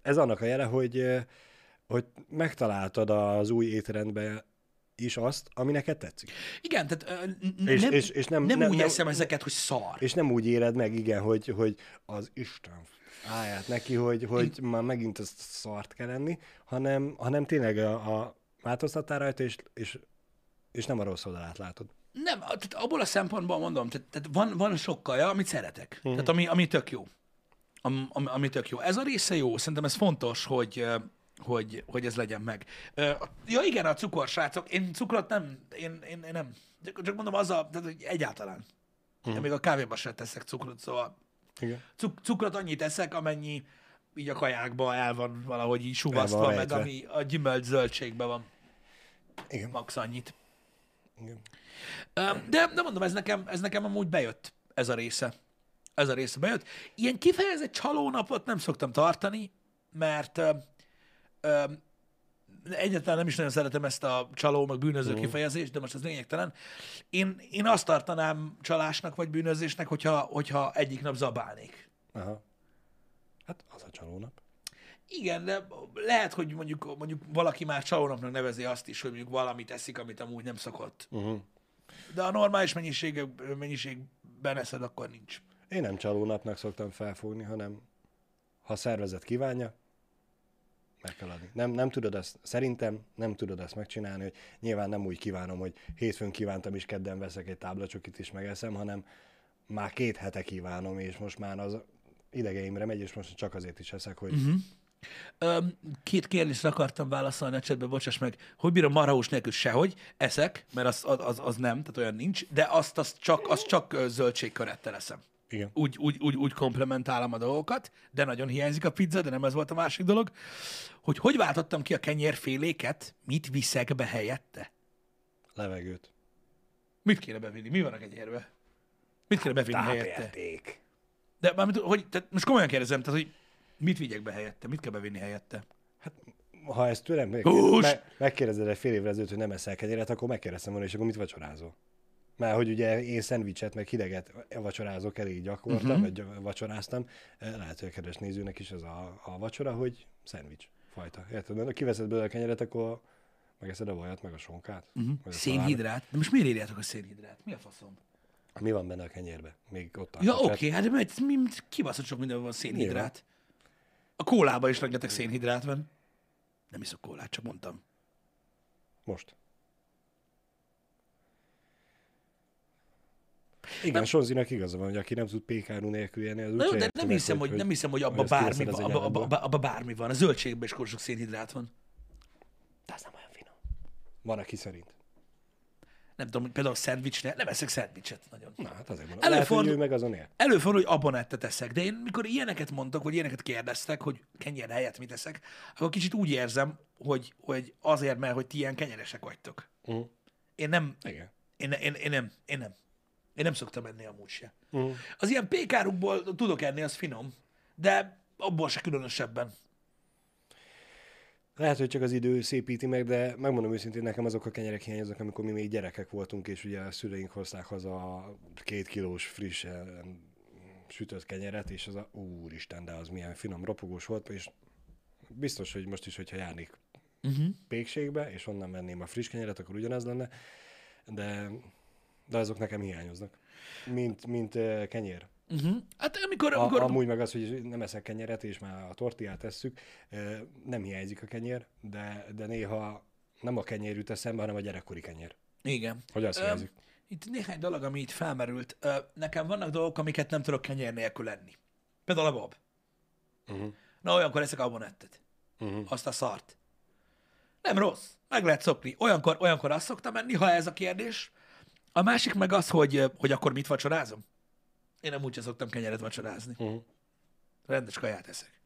Speaker 2: ez annak a jele, hogy, hogy megtaláltad az új étrendbe is azt, ami neked tetszik.
Speaker 1: Igen, tehát ö,
Speaker 2: És-
Speaker 1: nem,
Speaker 2: és- és nem-
Speaker 1: nem,
Speaker 2: nem-
Speaker 1: úgy
Speaker 2: nem-
Speaker 1: eszem ezeket, hogy szar.
Speaker 2: És nem úgy éred meg, igen, hogy, hogy az Isten állját neki, hogy, hogy már megint ezt szart kell enni, hanem, hanem tényleg a, a változtattál rajta, és, és, és nem a rossz oldalát látod.
Speaker 1: Nem, tehát abból a szempontból mondom, tehát, tehát van, van sok kaja, amit szeretek. Uh-huh. Tehát ami, ami tök jó. Am, ami, ami tök jó. Ez a része jó, szerintem ez fontos, hogy, hogy, hogy ez legyen meg. Ja igen, a cukor, srácok. Én cukrot nem, én, én, én nem. Csak mondom, az a, tehát, hogy egyáltalán. Uh-huh. Én még a kávéba sem teszek cukrot, szóval
Speaker 2: Igen.
Speaker 1: cuk, cukrot annyit eszek, amennyi így a kajákba el van valahogy így suvasztva, meg
Speaker 2: rejtve.
Speaker 1: ami a gyümölcs zöldségben van.
Speaker 2: Igen.
Speaker 1: Max annyit.
Speaker 2: Igen.
Speaker 1: De, de mondom, ez nekem, ez nekem amúgy bejött, ez a része. Ez a része bejött. Ilyen kifejezett csalónapot nem szoktam tartani, mert ö, egyáltalán nem is nagyon szeretem ezt a csaló, meg bűnöző
Speaker 2: Mhm.
Speaker 1: kifejezést, de most ez lényegtelen. Én, én azt tartanám csalásnak, vagy bűnözésnek, hogyha, hogyha egyik nap zabálnék.
Speaker 2: Aha. Hát az a csalónap.
Speaker 1: Igen, de lehet, hogy mondjuk, mondjuk valaki már csalónapnak nevezi azt is, hogy mondjuk valamit eszik, amit amúgy nem szokott.
Speaker 2: Uh-huh.
Speaker 1: De a normális mennyiség, mennyiségben eszed, akkor nincs.
Speaker 2: Én nem csalónapnak szoktam felfogni, hanem ha a szervezet kívánja, meg kell adni. Nem, nem tudod ezt, szerintem nem tudod ezt megcsinálni, hogy nyilván nem úgy kívánom, hogy hétfőn kívántam is kedden veszek egy táblacsokit is megeszem, hanem már két hete kívánom, és most már az idegeimre megy, és most csak azért is eszek, hogy uh-huh.
Speaker 1: Két kérdésre akartam válaszolni a csetbe, bocsáss meg. Hogy bírom marhaús nélkül sehogy, eszek, mert az, az, az, nem, tehát olyan nincs, de azt, azt csak, azt csak zöldségkörettel eszem.
Speaker 2: Igen.
Speaker 1: Úgy, úgy, úgy, úgy komplementálom a dolgokat, de nagyon hiányzik a pizza, de nem ez volt a másik dolog. Hogy hogy váltottam ki a kenyérféléket, mit viszek be helyette?
Speaker 2: levegőt.
Speaker 1: Mit kéne bevinni? Mi van a kenyérbe? Mit kéne bevinni helyette?
Speaker 2: Tápérték.
Speaker 1: De mármint, hogy, tehát most komolyan kérdezem, tehát, hogy mit vigyek be helyette? Mit kell bevinni helyette?
Speaker 2: Ha ezt tőlem meg, megkérdezed egy fél évre ezelőtt, hogy nem eszel kenyeret, akkor megkérdeztem volna, és akkor mit vacsorázol? Mert hogy ugye én szendvicset, meg hideget vacsorázok elég gyakorta, uh-huh. vagy gy- vacsoráztam. Eh, Lehet, hogy a kedves nézőnek is ez a, a vacsora, hogy szendvics fajta. Érted? Ha kiveszed belőle a kenyeret, akkor megeszed a vajat, meg a sonkát. Uh-huh.
Speaker 1: Szénhidrát? De most miért írjátok a szénhidrát? Mi a faszom?
Speaker 2: Mi van benne a kenyérbe? Még ott
Speaker 1: Ja,
Speaker 2: tartott
Speaker 1: oké, hát de mert mi, kibaszott sok minden van szénhidrát. A kólában is rengeteg szénhidrát van. Nem iszok kólát, csak mondtam.
Speaker 2: Most. Igen, Sonzinak igaza van, hogy aki nem tud pékárú nélkül élni, az
Speaker 1: Na jó, de nem
Speaker 2: meg,
Speaker 1: hiszem, hogy, nem hiszem, hogy abba bármi, van, abba, abba, abba, abba bármi van. A zöldségben is sok szénhidrát van. De az nem olyan finom.
Speaker 2: Van, aki szerint.
Speaker 1: Nem tudom, hogy például szendvicsnél, nem eszek szendvicset nagyon.
Speaker 2: Na, hát azért mondom.
Speaker 1: Előfordul-
Speaker 2: Lehet, hogy meg azon él.
Speaker 1: Előfordul, hogy abonettet eszek, de én mikor ilyeneket mondtak, vagy ilyeneket kérdeztek, hogy kenyér helyett mit eszek, akkor kicsit úgy érzem, hogy, hogy azért, mert hogy ti ilyen kenyeresek vagytok.
Speaker 2: Uh-huh.
Speaker 1: Én nem,
Speaker 2: Igen.
Speaker 1: én, én, én nem, én nem. Én nem szoktam enni amúgy se.
Speaker 2: Uh-huh.
Speaker 1: Az ilyen pékárukból tudok enni, az finom, de abból se különösebben.
Speaker 2: Lehet, hogy csak az idő szépíti meg, de megmondom őszintén, nekem azok a kenyerek hiányoznak, amikor mi még gyerekek voltunk, és ugye a szüleink hozták haza a két kilós friss eh, sütött kenyeret, és az a úristen, de az milyen finom, ropogós volt, és biztos, hogy most is, hogyha járnék
Speaker 1: Uh-huh.
Speaker 2: pékségbe, és onnan venném a friss kenyeret, akkor ugyanaz lenne, de, de azok nekem hiányoznak. Mint, mint kenyér.
Speaker 1: Uh-huh. Hát amikor,
Speaker 2: A,
Speaker 1: amikor
Speaker 2: amúgy meg az, hogy nem eszek kenyeret, és már a tortillát tesszük, nem hiányzik a kenyér, de, de néha nem a kenyér jut eszembe, hanem a gyerekkori kenyér.
Speaker 1: igen.
Speaker 2: Hogy az
Speaker 1: Öm,
Speaker 2: hiányzik.
Speaker 1: Itt néhány dolog, ami itt felmerült. Nekem vannak dolgok, amiket nem tudok kenyér nélkül enni. Például a bab.
Speaker 2: Uh-huh.
Speaker 1: Na, olyankor eszek abonettet.
Speaker 2: Uh-huh.
Speaker 1: Azt a szart. Nem rossz. Meg lehet szokni. Olyankor, olyankor azt szoktam menni, ha ez a kérdés. A másik meg az, hogy, hogy akkor mit vacsorázom. Én nem úgyse szoktam kenyeret vacsorázni.
Speaker 2: Uh-huh.
Speaker 1: Rendes kaját eszek.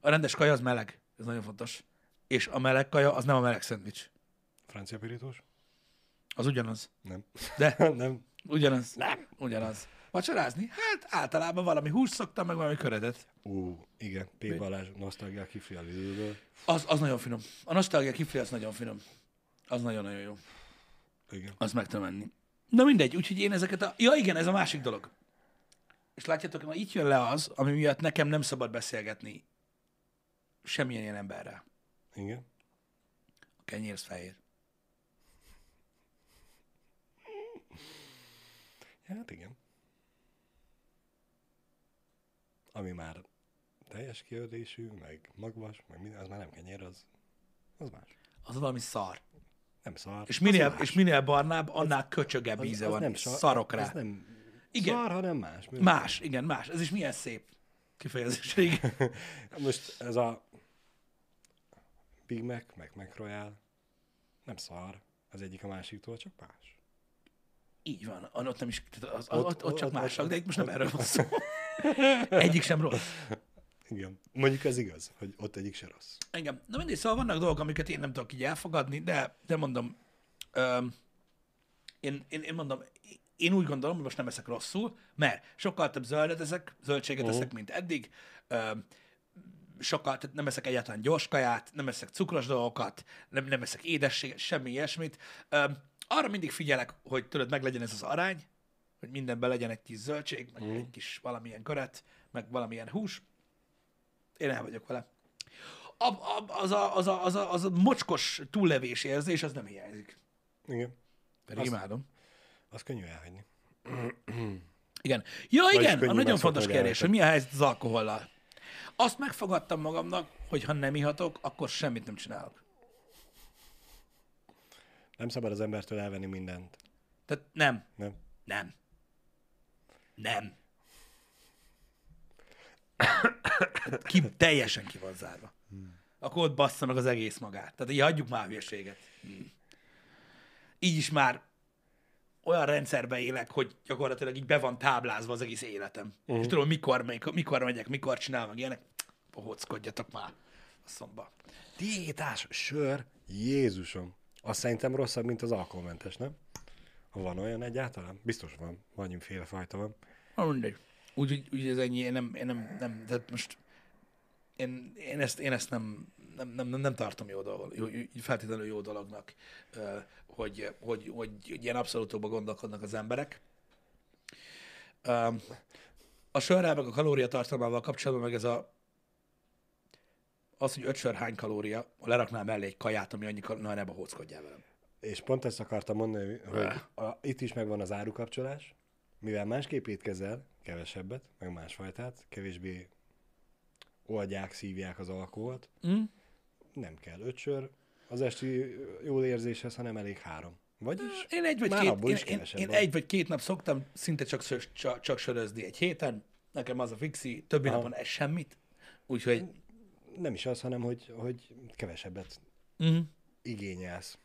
Speaker 1: A rendes kaja az meleg. Ez nagyon fontos. És a meleg kaja az nem a meleg szendvics.
Speaker 2: Francia pirítós?
Speaker 1: Az ugyanaz.
Speaker 2: Nem.
Speaker 1: De
Speaker 2: nem.
Speaker 1: ugyanaz. Nem. Ugyanaz. Vacsorázni? Hát általában valami hús szoktam, meg valami köredet.
Speaker 2: Ú, igen. P. Balázs, nosztalgia kifli a.
Speaker 1: Az, az nagyon finom. A nostalgia kifli az nagyon finom. Az nagyon-nagyon jó.
Speaker 2: Igen.
Speaker 1: Azt meg tudom enni. Na mindegy, úgyhogy én ezeket a... Ja igen, ez a másik dolog. És látjátok, na itt jön le az, ami miatt nekem nem szabad beszélgetni semmilyen ilyen emberrel.
Speaker 2: Igen.
Speaker 1: A kenyér az fehér.
Speaker 2: Hát igen. Ami már teljes kiördésű, meg magvas, meg minden, az már nem kenyér, az, az más.
Speaker 1: Az valami szar.
Speaker 2: Nem szar.
Speaker 1: És minél, és minél barnább, annál köcsögebb
Speaker 2: Az-
Speaker 1: íze
Speaker 2: az
Speaker 1: van.
Speaker 2: nem szar,
Speaker 1: Szarok rá.
Speaker 2: Nem
Speaker 1: Igen.
Speaker 2: szar, hanem más. Mi-
Speaker 1: Más, igen, más. Ez is milyen szép kifejezés. Igen.
Speaker 2: Most ez a Big Mac, meg Mac Royale nem szar. Az egyik a másiktól, csak más.
Speaker 1: Így van. Ott, nem is, az,
Speaker 2: Ott-
Speaker 1: ott, ott, csak
Speaker 2: ott-
Speaker 1: másak,
Speaker 2: ott-
Speaker 1: de itt most nem
Speaker 2: ott-
Speaker 1: erről van szó. Egyik sem rossz.
Speaker 2: Igen. Mondjuk ez igaz, hogy ott egyik se rossz.
Speaker 1: Engem. Na mindegy, szóval vannak dolgok, amiket én nem tudok így elfogadni, de, de mondom, öm, én, én, én mondom, én úgy gondolom, hogy most nem eszek rosszul, mert sokkal több zöldet eszek, zöldséget
Speaker 2: Mhm.
Speaker 1: eszek, mint eddig, öm, sokkal, tehát nem eszek egyáltalán gyors kaját, nem eszek cukros dolgokat, nem, nem eszek édességet, semmi ilyesmit. Öm, arra mindig figyelek, hogy tudod, meg legyen ez az arány, hogy mindenben legyen egy kis zöldség, meg egy kis valamilyen köret, meg valamilyen hús. Én el vagyok vele. A, a, az, a, az, a, az, a, az a mocskos túllevés érzés, az nem hiányzik.
Speaker 2: Igen.
Speaker 1: Pedig
Speaker 2: Azt-
Speaker 1: imádom.
Speaker 2: Az könnyű elhagyni.
Speaker 1: Igen. Ja,
Speaker 2: Vagyis
Speaker 1: igen, a nagyon fontos kérdés, hogy mi a helyzet az alkohollal. Azt megfogadtam magamnak, hogy ha nem ihatok, akkor semmit nem csinálok.
Speaker 2: Nem szabad az embertől elvenni mindent.
Speaker 1: Tehát nem,
Speaker 2: Nem?
Speaker 1: nem. Nem. Ki, teljesen ki van zárva. Akkor ott bassza meg az egész magát. Tehát így hagyjuk már hülyeséget. Hmm. Így is már olyan rendszerbe élek, hogy gyakorlatilag így be van táblázva az egész életem. Uh-huh. És tudom, mikor, mikor, mikor megyek, mikor csinálom, meg ilyenek. Pohockodjatok már a szomba.
Speaker 2: Diétás, sör, Jézusom. Azt szerintem rosszabb, mint az alkoholmentes, nem? Ha van olyan egyáltalán? Biztos van. Annyiféle fajta van.
Speaker 1: Mindegy. Úgy, úgy, ez ennyi, én nem, én nem, nem, tehát most én, én, ezt, én ezt nem, nem, nem, nem, nem tartom jó dolog, jó, feltétlenül jó dolognak, hogy, hogy, hogy, hogy ilyen abszolútóban gondolkodnak az emberek. A sörrel meg a kalóriatartalmával kapcsolatban meg ez a az, hogy öt sör hány kalória, ha leraknál mellé egy kaját, ami annyi kalória, na ne bohóckodjál velem.
Speaker 2: És pont ezt akartam mondani, hogy a, itt is megvan az árukapcsolás, mivel másképp étkezel, kevesebbet, meg másfajtát, kevésbé oldják, szívják az alkoholt,
Speaker 1: Mm?
Speaker 2: nem kell öt sör az esti jól érzéshez, hanem elég három. Vagyis
Speaker 1: Én egy vagy,
Speaker 2: Már
Speaker 1: két,
Speaker 2: abból
Speaker 1: én,
Speaker 2: is
Speaker 1: én, én
Speaker 2: van.
Speaker 1: egy vagy két nap szoktam szinte csak, csak, csak sörözni egy héten. Nekem az a fixi, többi
Speaker 2: Aha.
Speaker 1: napon ez semmit. Úgyhogy
Speaker 2: nem is az, hanem hogy, hogy kevesebbet
Speaker 1: uh-huh.
Speaker 2: igényelsz.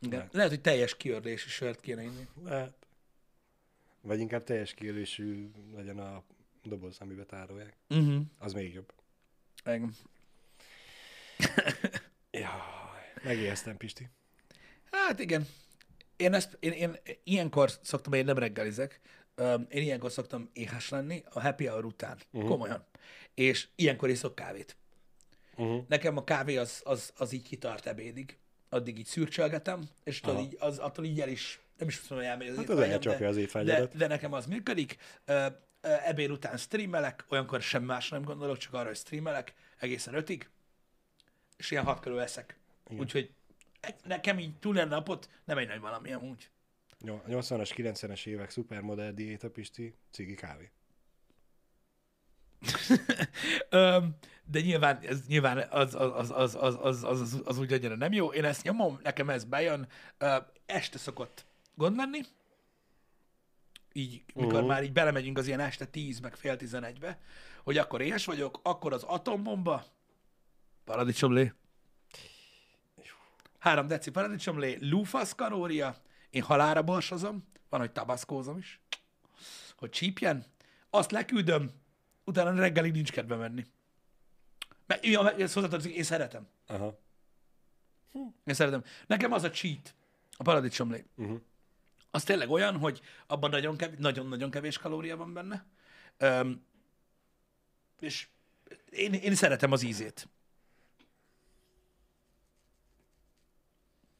Speaker 1: igen.
Speaker 2: Lehet.
Speaker 1: hogy teljes kiördési sört kéne inni.
Speaker 2: Lehet. Vagy inkább teljes kiélésű legyen a doboz, amiben tárolják.
Speaker 1: Uh-huh.
Speaker 2: Az még jobb.
Speaker 1: Igen.
Speaker 2: Jaj, megijesztem, Pisti.
Speaker 1: Hát igen. Én, ezt, én, én ilyenkor szoktam, én nem reggelizek, én ilyenkor szoktam éhes lenni a happy hour után. Uh-huh. Komolyan. És ilyenkor iszok kávét.
Speaker 2: Uh-huh.
Speaker 1: Nekem a kávé az, az, az így kitart ebédig. Addig így szürcsölgetem, és tudod, így, az, attól így el is, nem is tudom, hogy elmegy az
Speaker 2: Hát az
Speaker 1: étvágyam,
Speaker 2: elcsapja az
Speaker 1: de,
Speaker 2: étvágyadat.
Speaker 1: de nekem az működik. Ebéd után streamelek, olyankor sem más nem gondolok, csak arra, hogy streamelek, egészen ötig, és ilyen hat körül eszek. Úgyhogy egy- nekem így túl egy napot nem egy nagy valami amúgy.
Speaker 2: Nyol- 80-as, 90-es évek szupermodell diéta, Pisti, cigi kávé.
Speaker 1: De nyilván, ez nyilván az, az, az, az, az, az, az, az, az úgy annyira nem jó. Én ezt nyomom, nekem ez bejön. Este szokott gond lenni. Így, mikor
Speaker 2: Mhm.
Speaker 1: már így belemegyünk az ilyen este 10 meg fél 11-be, hogy akkor éhes vagyok, akkor az atombomba, paradicsomlé, három deci paradicsomlé, lúfasz kalória, én halára borsozom, van, hogy tabaszkózom is, hogy csípjen, azt leküldöm, utána reggelig nincs kedve menni. Mert, ja, ezt hozzátartozik, én szeretem.
Speaker 2: Aha.
Speaker 1: Én szeretem. Nekem az a cheat, a paradicsomlé.
Speaker 2: Uh-huh.
Speaker 1: Az tényleg olyan, hogy abban nagyon kevés, nagyon-nagyon kevés kalória van benne. Öm, és én, én szeretem az ízét.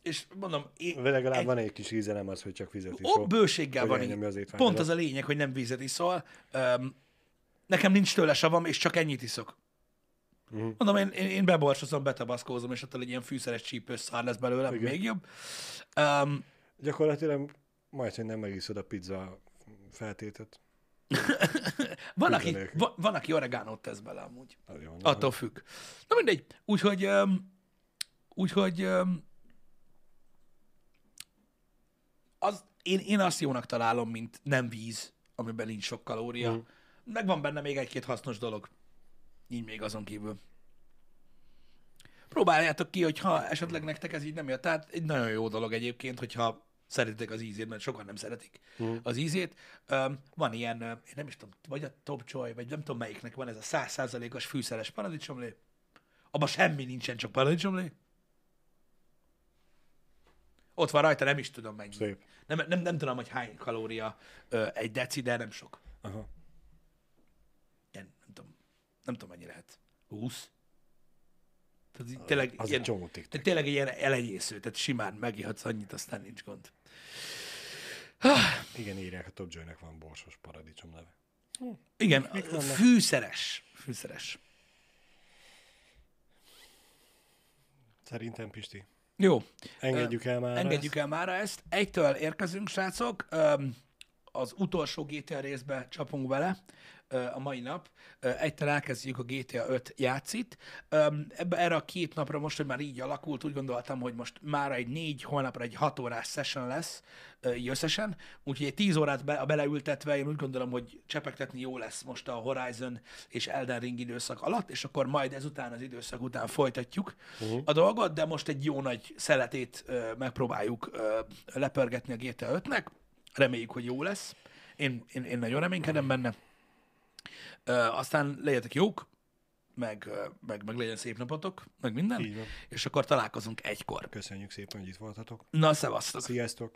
Speaker 1: És mondom, én,
Speaker 2: De legalább
Speaker 1: egy-
Speaker 2: van egy kis íze, nem az, hogy csak vizet
Speaker 1: Ó,
Speaker 2: iszol.
Speaker 1: bőséggel
Speaker 2: hogy
Speaker 1: van így.
Speaker 2: az.
Speaker 1: Pont az a lényeg, hogy nem vízet iszol. Öm, nekem nincs tőle savam, és csak ennyit iszok.
Speaker 2: Mhm.
Speaker 1: Mondom, én, én, én beborcsozom, betabaszkózom, és attól egy ilyen fűszeres csípős szár lesz belőle,
Speaker 2: Igen.
Speaker 1: még jobb. Um,
Speaker 2: Gyakorlatilag majd, hogy nem megiszod a pizza feltétet.
Speaker 1: van, aki,
Speaker 2: nélkül.
Speaker 1: va, van, aki oregánót tesz bele amúgy.
Speaker 2: Jó,
Speaker 1: Attól függ. Na mindegy. Úgyhogy, um, úgyhogy um, az, én, én azt jónak találom, mint nem víz, amiben nincs sok kalória. Mm. Meg van benne még egy-két hasznos dolog. Így még azon kívül. Próbáljátok ki, hogyha esetleg nektek ez így nem jött. Tehát egy nagyon jó dolog egyébként, hogyha szeretitek az ízét, mert sokan nem szeretik
Speaker 2: Mhm.
Speaker 1: az ízét. Um, van ilyen, én nem is tudom, vagy a Top Joy, vagy nem tudom melyiknek van ez a százszázalékos fűszeres paradicsomlé. Abban semmi nincsen, csak paradicsomlé. Ott van rajta, nem is tudom mennyi.
Speaker 2: Szép.
Speaker 1: Nem, nem, nem tudom, hogy hány kalória ö, egy deci, de nem sok.
Speaker 2: Aha.
Speaker 1: Ilyen, nem tudom, nem tudom mennyi lehet. 20? Tehát így tényleg,
Speaker 2: Az
Speaker 1: ilyen,
Speaker 2: csomó
Speaker 1: tehát tényleg ilyen elenyésző, tehát simán megihatsz annyit, aztán nincs gond.
Speaker 2: Igen, írják, a Top Joy-nek van borsos paradicsom neve.
Speaker 1: Igen, fűszeres. Fűszeres.
Speaker 2: Szerintem, Pisti.
Speaker 1: Jó,
Speaker 2: Engedjük el már
Speaker 1: engedjük el mára ezt. Egytől érkezünk, srácok. Az utolsó GTA részbe csapunk vele ö, a mai nap. Ö, Egytel elkezdjük a GTA 5 játszit. Ebbe, erre a két napra most, hogy már így alakult, úgy gondoltam, hogy most már egy négy, holnapra egy hat órás session lesz így összesen. Úgyhogy egy tíz órát be, a beleültetve, én úgy gondolom, hogy csepegtetni jó lesz most a Horizon és Elden Ring időszak alatt, és akkor majd ezután az időszak után folytatjuk uh-huh. a dolgot, de most egy jó nagy szeletét ö, megpróbáljuk ö, lepörgetni a GTA 5-nek. Reméljük, hogy jó lesz. Én, én, én nagyon reménykedem benne. Ö, aztán legyetek jók, meg, meg, meg legyen szép napotok, meg minden, és akkor találkozunk egykor.
Speaker 2: Köszönjük szépen, hogy itt voltatok.
Speaker 1: Na, szevasztok!
Speaker 2: Sziasztok!